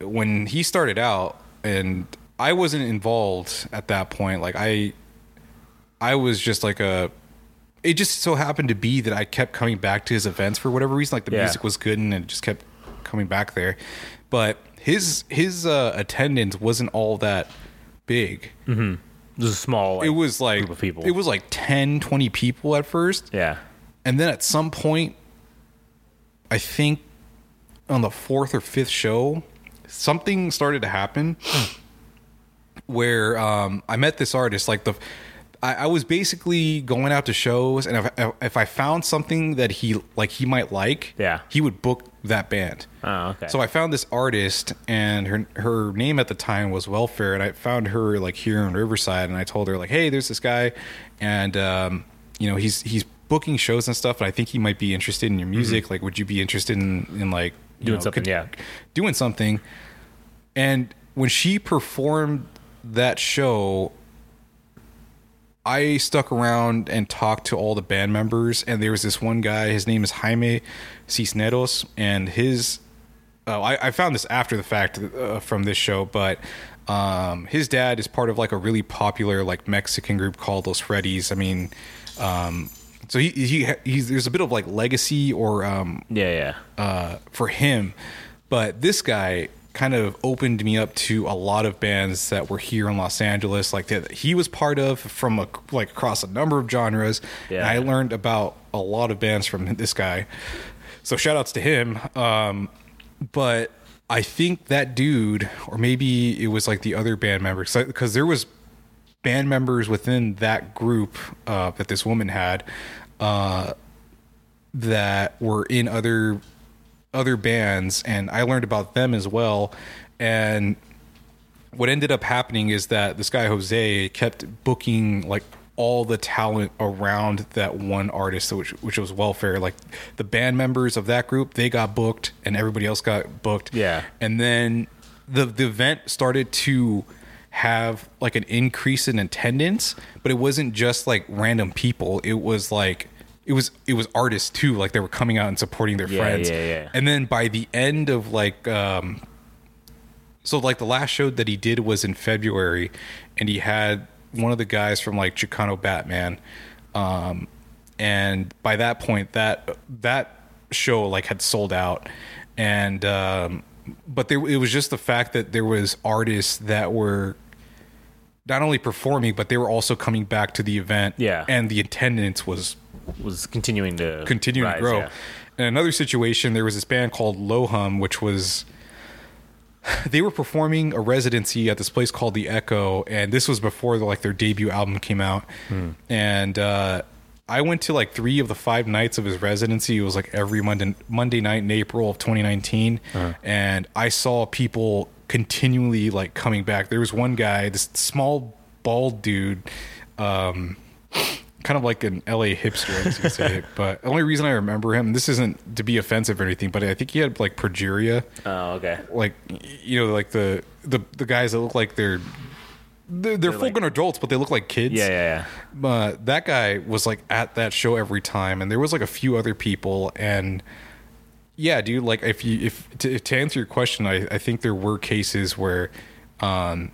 when he started out and i wasn't involved at that point like i i was just like a it just so happened to be that i kept coming back to his events for whatever reason like the Yeah. music was good and it just kept coming back there but his his uh attendance wasn't all that big It was a small like, it was like group of people. it was like 10 20 people at first yeah. and then at some point I think on the fourth or fifth show, something started to happen where um, I met this artist. Like the, I, I was basically going out to shows, and if, if I found something that he like he might like, Yeah. he would book that band. Oh, okay. So I found this artist, and her her name at the time was Welfare, and I found her like here in Riverside, and I told her like, hey, there's this guy, and um, you know he's he's booking shows and stuff, and I think he might be interested in your music. Like, would you be interested in in like Mm-hmm. Doing know, something, could- yeah. doing something? And when she performed that show, I stuck around and talked to all the band members, and there was this one guy. His name is Jaime Cisneros, and his oh, I, I found this after the fact uh, from this show, but um, his dad is part of like a really popular like Mexican group called Los Freddy's. I mean, um, so he, he he's there's a bit of like legacy or um, yeah, yeah. uh, for him. But this guy kind of opened me up to a lot of bands that were here in Los Angeles, like that he was part of from a, like across a number of genres. Yeah. And I learned about a lot of bands from this guy. So shout outs to him. Um, but I think that dude, or maybe it was like the other band members, because there was band members within that group uh, that this woman had uh, that were in other other bands and I learned about them as well. And what ended up happening is that this guy Jose kept booking like all the talent around that one artist which which was welfare. Like the band members of that group they got booked and everybody else got booked. Yeah. and then the the event started to have like an increase in attendance but it wasn't just like random people. It was like it was it was artists too like they were coming out and supporting their Yeah, friends yeah, yeah. and then by the end of like um so like the last show that he did was in February and he had one of the guys from like Chicano Batman um and by that point that that show like had sold out and um but there it was just the fact that there was artists that were not only performing but they were also coming back to the event Yeah. and the attendance was Was continuing to continue rise, to grow. yeah. In another situation, there was this band called Low Hum, which was they were performing a residency at this place called the Echo, and this was before like their debut album came out. And uh, I went to like three of the five nights of his residency. It was like every Monday Monday night in April of 2019, and I saw people continually like coming back. There was one guy, this small bald dude. Um, kind of like an LA hipster, I guess you say. But the only reason I remember him, this isn't to be offensive or anything, but I think he had like progeria, Oh, okay. like you know, like the the the guys that look like they're they're, they're full like- grown adults, but they look like kids. Yeah, yeah, yeah. But that guy was like at that show every time, and there was like a few other people, and yeah, dude. Like if you if to, to answer your question, I I think there were cases where, um,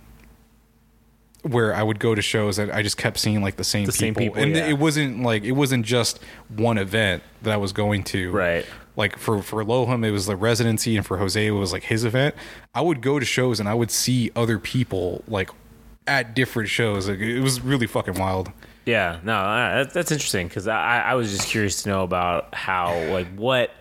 where I would go to shows and I just kept seeing like the same The people, same people, and yeah. it wasn't like it wasn't just one event that I was going to, Right. Like for for Low Hum, it was the residency, and for Jose, it was like his event. I would go to shows and I would see other people like at different shows. Like, it was really fucking wild. Yeah, no, uh, that, that's interesting because I, I was just curious to know about how, like, what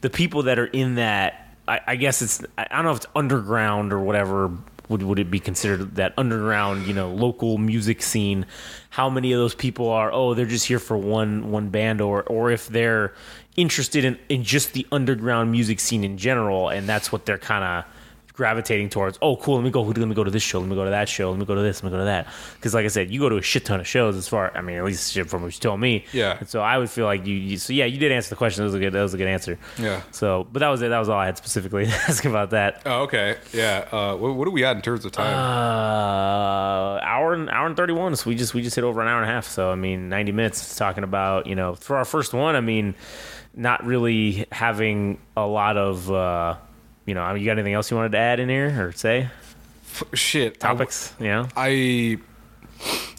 the people that are in that. I, I guess it's I don't know if it's underground or whatever. Would would it be considered that underground, you know, local music scene? How many of those people are? Oh, they're just here for one one band, or or if they're interested in in just the underground music scene in general, and that's what they're kind of gravitating towards. Oh, cool. Let me go. Let me go to this show. Let me go to that show. Let me go to this. Let me go to that. Because, like I said, you go to a shit ton of shows. As far, I mean, at least shit from what you told me. Yeah. And so I would feel like you, you. So yeah, you did answer the question. That was a good. That was a good answer. Yeah. So, but that was it. That was all I had specifically to ask about that. Oh, okay. Yeah. Uh, what, what do we at in terms of time? Uh, hour and hour and thirty one. So we just we just hit over an hour and a half. So I mean, ninety minutes talking about you know for our first one. I mean, not really having a lot of. uh you know, you got anything else you wanted to add in here or say? Shit. Topics, you know? I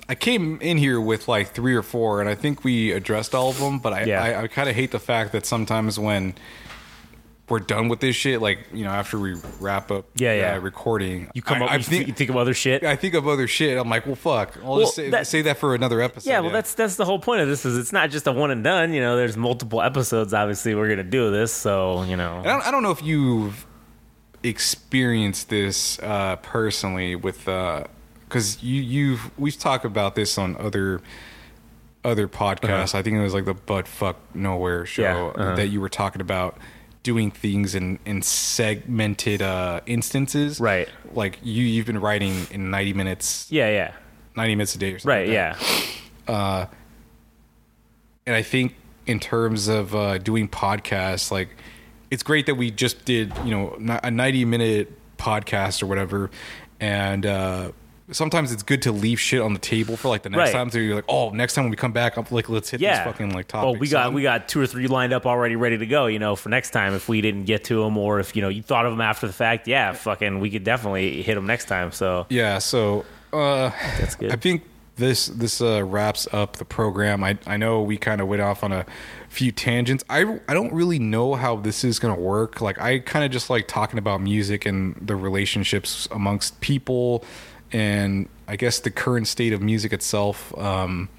I came in here with like three or four, and I think we addressed all of them. But I Yeah. I, I kind of hate the fact that sometimes when we're done with this shit, like you know, after we wrap up, Yeah, yeah. uh, recording, You come I, up, I you, think you think of other shit. I think of other shit. I'm like, well, fuck. I'll Well, just say that- say that for another episode. yeah, well, that's that's the whole point of this. Is it's not just a one and done. You know, there's multiple episodes. Obviously, we're gonna do this, so you know. I don't, I don't know if you've experienced this uh, personally with because you you've we've talked about this on other other podcasts. I think it was like the butt fuck nowhere show Uh-huh. Yeah, uh-huh. that you were talking about doing things in in segmented uh, instances. Right. Like you you've been writing in ninety minutes, Yeah, yeah, ninety minutes a day or something. right, like yeah, and I think in terms of uh, doing podcasts, like it's great that we just did, you know, a ninety minute podcast or whatever, and uh, sometimes it's good to leave shit on the table for like the next Right. time. So you're like, oh, next time when we come back, I'm like, let's hit yeah. this fucking like topic. Oh, we got we got two or three lined up already, ready to go. You know, for next time if we didn't get to them, or if you know you thought of them after the fact. Yeah, fucking, we could definitely hit them next time. So Yeah, so uh, That's good. I think this this uh, wraps up the program. I I know we kind of went off on a few tangents. I I don't really know how this is gonna work. Like I kind of just like talking about music and the relationships amongst people, and I guess the current state of music itself. Um,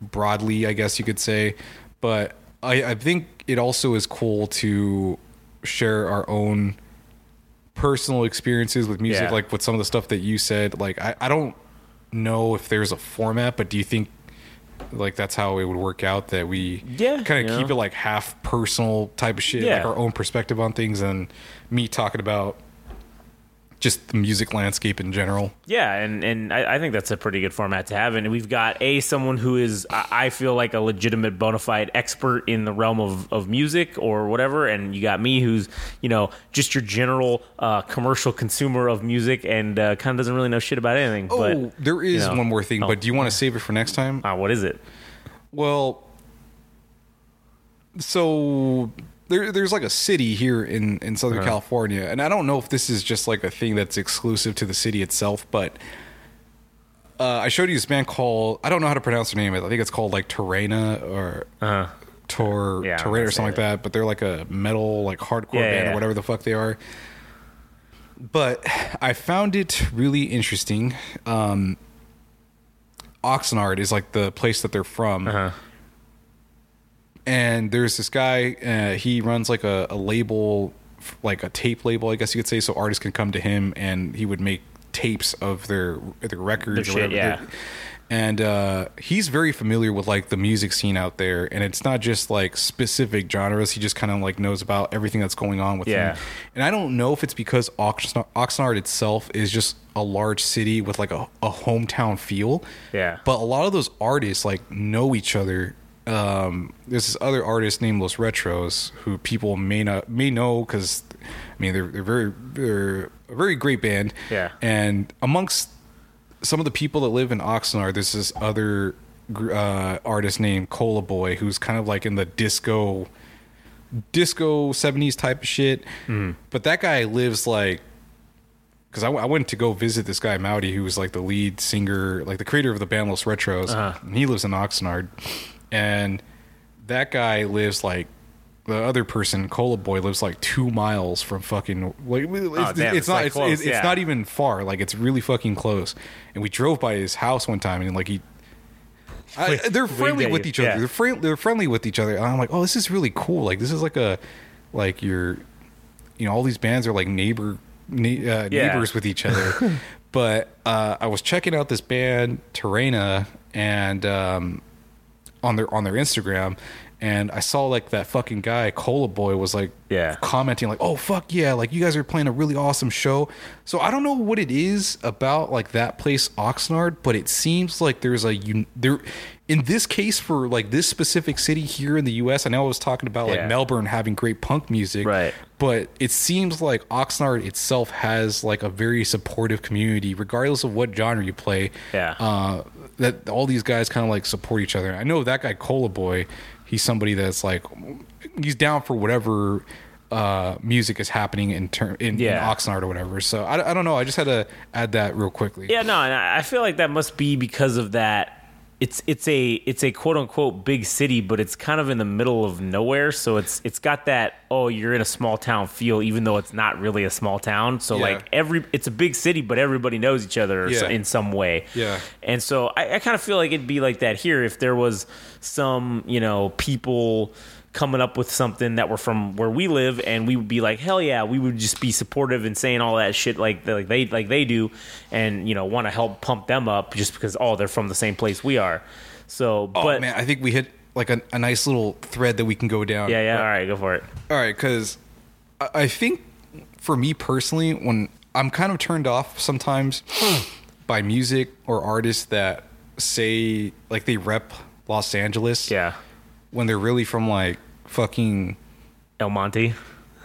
broadly, I guess you could say. But I, I think it also is cool to share our own personal experiences with music, Yeah. like with some of the stuff that you said. Like, I, I don't know if there's a format, but do you think like that's how it would work out that we Yeah, kind of keep it like half personal type of shit, Yeah. like our own perspective on things, and me talking about just the music landscape in general. Yeah, and and I, I think that's a pretty good format to have. And we've got a someone who is I, feel like a legitimate bona fide expert in the realm of, of music or whatever, and you got me who's you know just your general uh, commercial consumer of music and uh, kind of doesn't really know shit about anything. Oh, but there is you know, one more thing, oh. but do you want to save it for next time? uh, what is it? Well, so there, there's like a city here in in Southern Uh-huh. California, and I don't know if this is just like a thing that's exclusive to the city itself, but uh, I showed you this band called I don't know how to pronounce their name. I think it's called like Terena or Uh, Tor Yeah, Terena or something like that. But they're like a metal like hardcore yeah, band yeah. or whatever the fuck they are. But I found it really interesting. Um, Oxnard is like the place that they're from uh-huh. And there's this guy uh, he runs like a, a label like a tape label i guess you could say so artists can come to him and he would make tapes of their their records shit, whatever yeah. And uh, he's very familiar with like the music scene out there and it's not just like specific genres he just kind of like knows about everything that's going on with Yeah. him and i don't know if it's because oxnard, oxnard itself is just a large city with like a, a hometown feel Yeah. but a lot of those artists like know each other. Um, there's this other artist named Los Retros who people may not may know because I mean they're they're very they're a very great band. Yeah. And amongst some of the people that live in Oxnard, there's this other uh, artist named Cola Boyy who's kind of like in the disco disco 70s type of shit. But that guy lives like because I, w- I went to go visit this guy Mauri, who was like the lead singer, like the creator of the band Los Retros. Uh-huh. And he lives in Oxnard, and that guy lives like the other person, Cola Boyy, lives like two miles from fucking. Like, it's, Oh, damn, it's it's not. like it's, close, it's, it's not even far. Like it's really fucking close. And we drove by his house one time, and like he. I, they're friendly with each other. yeah. They're, friend, they're friendly with each other. And I'm like, oh, this is really cool. Like this is like a, like your, you know, all these bands are like neighbor, ne- uh, Yeah. neighbors with each other. but uh, I was checking out this band Terena and um, on their on their Instagram, and I saw like that fucking guy Cola Boyy was like Yeah. commenting like, "Oh fuck yeah! Like you guys are playing a really awesome show." So I don't know what it is about like that place Oxnard, but it seems like there's a un- there. In this case, for like this specific city here in the U.S., I know I was talking about like Yeah. Melbourne having great punk music, Right. but it seems like Oxnard itself has like a very supportive community, regardless of what genre you play. Yeah. Uh, that all these guys kind of like support each other. I know that guy Cola Boyy, he's somebody that's like he's down for whatever uh, music is happening in term in, Yeah. in Oxnard or whatever. So I, I don't know. I just had to add that real quickly. Yeah, no, and I I feel like that must be because of that it's it's a it's a quote unquote big city, but it's kind of in the middle of nowhere. So it's it's got that oh you're in a small town feel, even though it's not really a small town. So Yeah. like every it's a big city, but everybody knows each other Yeah. in some way. Yeah. And so I, I kind of feel like it'd be like that here if there was some you know people coming up with something that were from where we live and we would be like hell yeah we would just be supportive and saying all that shit like like they like they do and you know want to help pump them up just because oh they're from the same place we are. So Oh but man, I think we hit like a, a nice little thread that we can go down. yeah yeah uh, all right go for it. All right, because I, I think for me personally, when I'm kind of turned off sometimes by music or artists that say like they rep Los Angeles, yeah when they're really from like fucking El Monte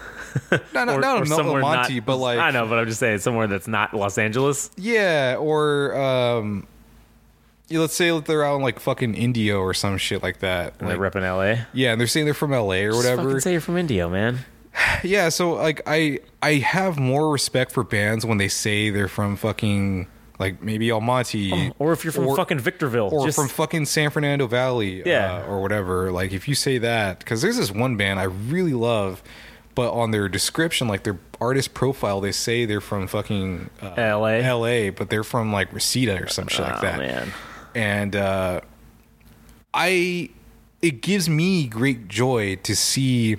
not not, not somewhere Monte, not- but like I know but I'm just saying somewhere that's not Los Angeles yeah, or um, yeah, let's say that they're out in like fucking Indio or some shit like that. and Like, they're repping LA yeah, and they're saying they're from LA or Just whatever. say you're from India man Yeah, so like I I have more respect for bands when they say they're from fucking like maybe El Monte or if you're from or, fucking Victorville or just from fucking San Fernando Valley Yeah. uh, or whatever. Like if you say that cuz there's this one band I really love but on their description like their artist profile they say they're from fucking uh, LA? LA but they're from like Reseda or some shit like Oh, that. man. And uh I it gives me great joy to see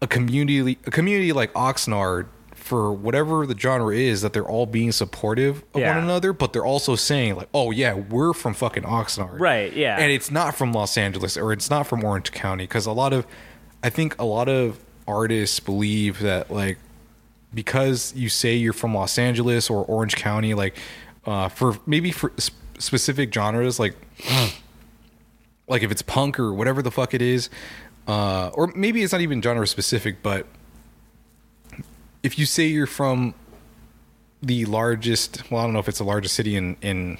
a community a community like Oxnard for whatever the genre is that they're all being supportive of Yeah. one another but they're also saying like oh yeah we're from fucking Oxnard Right, yeah. and it's not from Los Angeles or it's not from Orange County because a lot of I think a lot of artists believe that like because you say you're from Los Angeles or Orange County like uh for maybe for sp- specific genres like like if it's punk or whatever the fuck it is uh or maybe it's not even genre specific but if you say you're from the largest well I don't know if it's the largest city in in,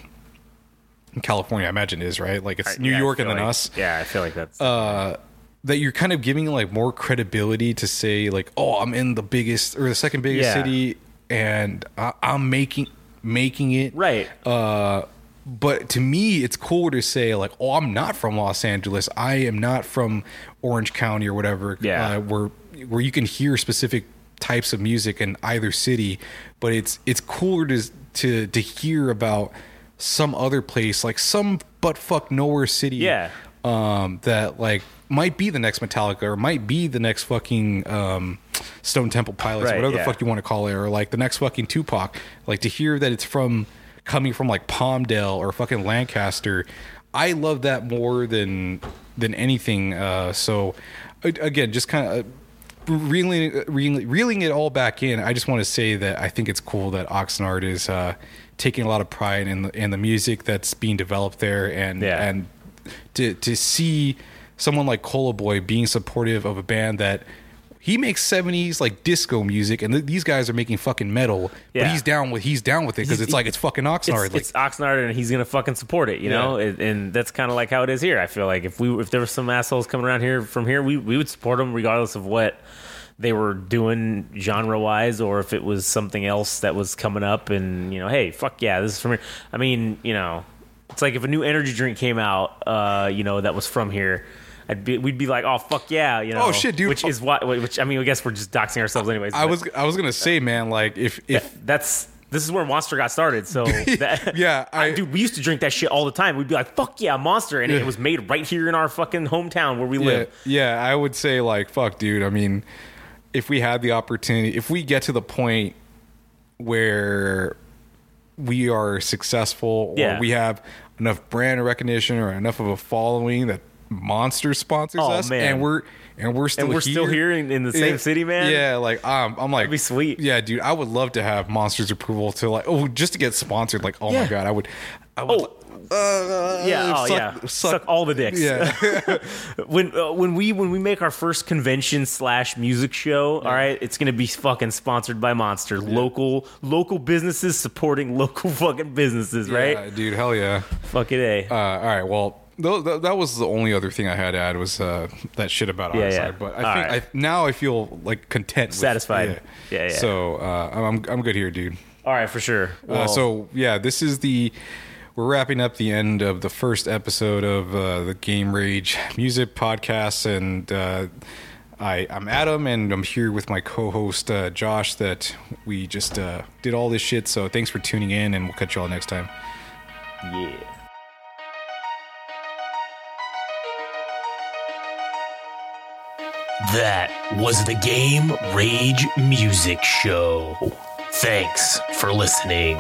in California I imagine it is right like it's New Yeah, York and then like- us Yeah, I feel like that's uh, that you're kind of giving like more credibility to say like, oh, I'm in the biggest or the second biggest Yeah. city, and I, I'm making making it right. Uh, but to me, it's cooler to say like, oh, I'm not from Los Angeles. I am not from Orange County or whatever. Yeah. uh, where where you can hear specific types of music in either city, but it's it's cooler to to to hear about some other place like some butt fuck nowhere city Yeah. um, that like might be the next Metallica or might be the next fucking um, Stone Temple Pilots, Right, whatever yeah. the fuck you want to call it, or like the next fucking Tupac. Like to hear that it's from coming from like Palmdale or fucking Lancaster. I love that more than than anything. Uh, so again, just kind of. Reeling, reeling, reeling it all back in. I just want to say that I think it's cool that Oxnard is uh, taking a lot of pride in the in the music that's being developed there, and Yeah. and to to see someone like Cola Boyy being supportive of a band that he makes 70s like disco music and th- these guys are making fucking metal but he's down with he's down with it because it's like it's fucking it's, Oxnard like it's Oxnard, and he's gonna fucking support it, you know. Yeah. And, and that's kind of like how it is here. I feel like if we if there were some assholes coming around here from here, we we would support them regardless of what they were doing genre wise, or if it was something else that was coming up. And you know, hey, fuck yeah, this is from here. I mean, you know, it's like if a new energy drink came out, uh, you know, that was from here. I'd be, we'd be like, oh fuck yeah, you oh, know. Oh, shit, dude. Which is what? Which I mean, I guess we're just doxing ourselves anyways. I but- was I was gonna say man like if if that's this is where Monster got started. So that, Yeah, I- dude, we used to drink that shit all the time. We'd be like, "Fuck yeah, Monster!" and it was made right here in our fucking hometown where we yeah, live. yeah I would say like fuck dude I mean if we had the opportunity if we get to the point where we are successful or Yeah. we have enough brand recognition or enough of a following that Monster sponsors Oh, us man. and we're and we're still And we're still here in, in the same Yeah, city, man. Yeah, like um, I'm like be sweet. Yeah, dude, I would love to have Monsters approval to like oh just to get sponsored. Like oh Yeah. my god, I would. I would Oh, uh, yeah, oh suck- yeah, suck, suck- all the dicks. Yeah, when uh, when we when we make our first convention slash music show, all right, it's gonna be fucking sponsored by Monster. Local local businesses supporting local fucking businesses, right? Yeah, dude, hell yeah. Fuck it, eh? Uh, all right, well. Th- th- That was the only other thing I had to add was uh, that shit about Yeah, yeah. But I All think right. I, now I feel like content, with- Satisfied. Yeah, yeah. So uh, I'm I'm good here, dude. all right, for sure. Uh, so yeah, this is the we're wrapping up the end of the first episode of uh, the Game Rage Music Podcast, and uh, I, I'm Adam, and I'm here with my co-host uh, Josh. That we just uh, did all this shit. So thanks for tuning in, and we'll catch you all next time. Yeah. That was the Game Rage Music Show. Thanks for listening.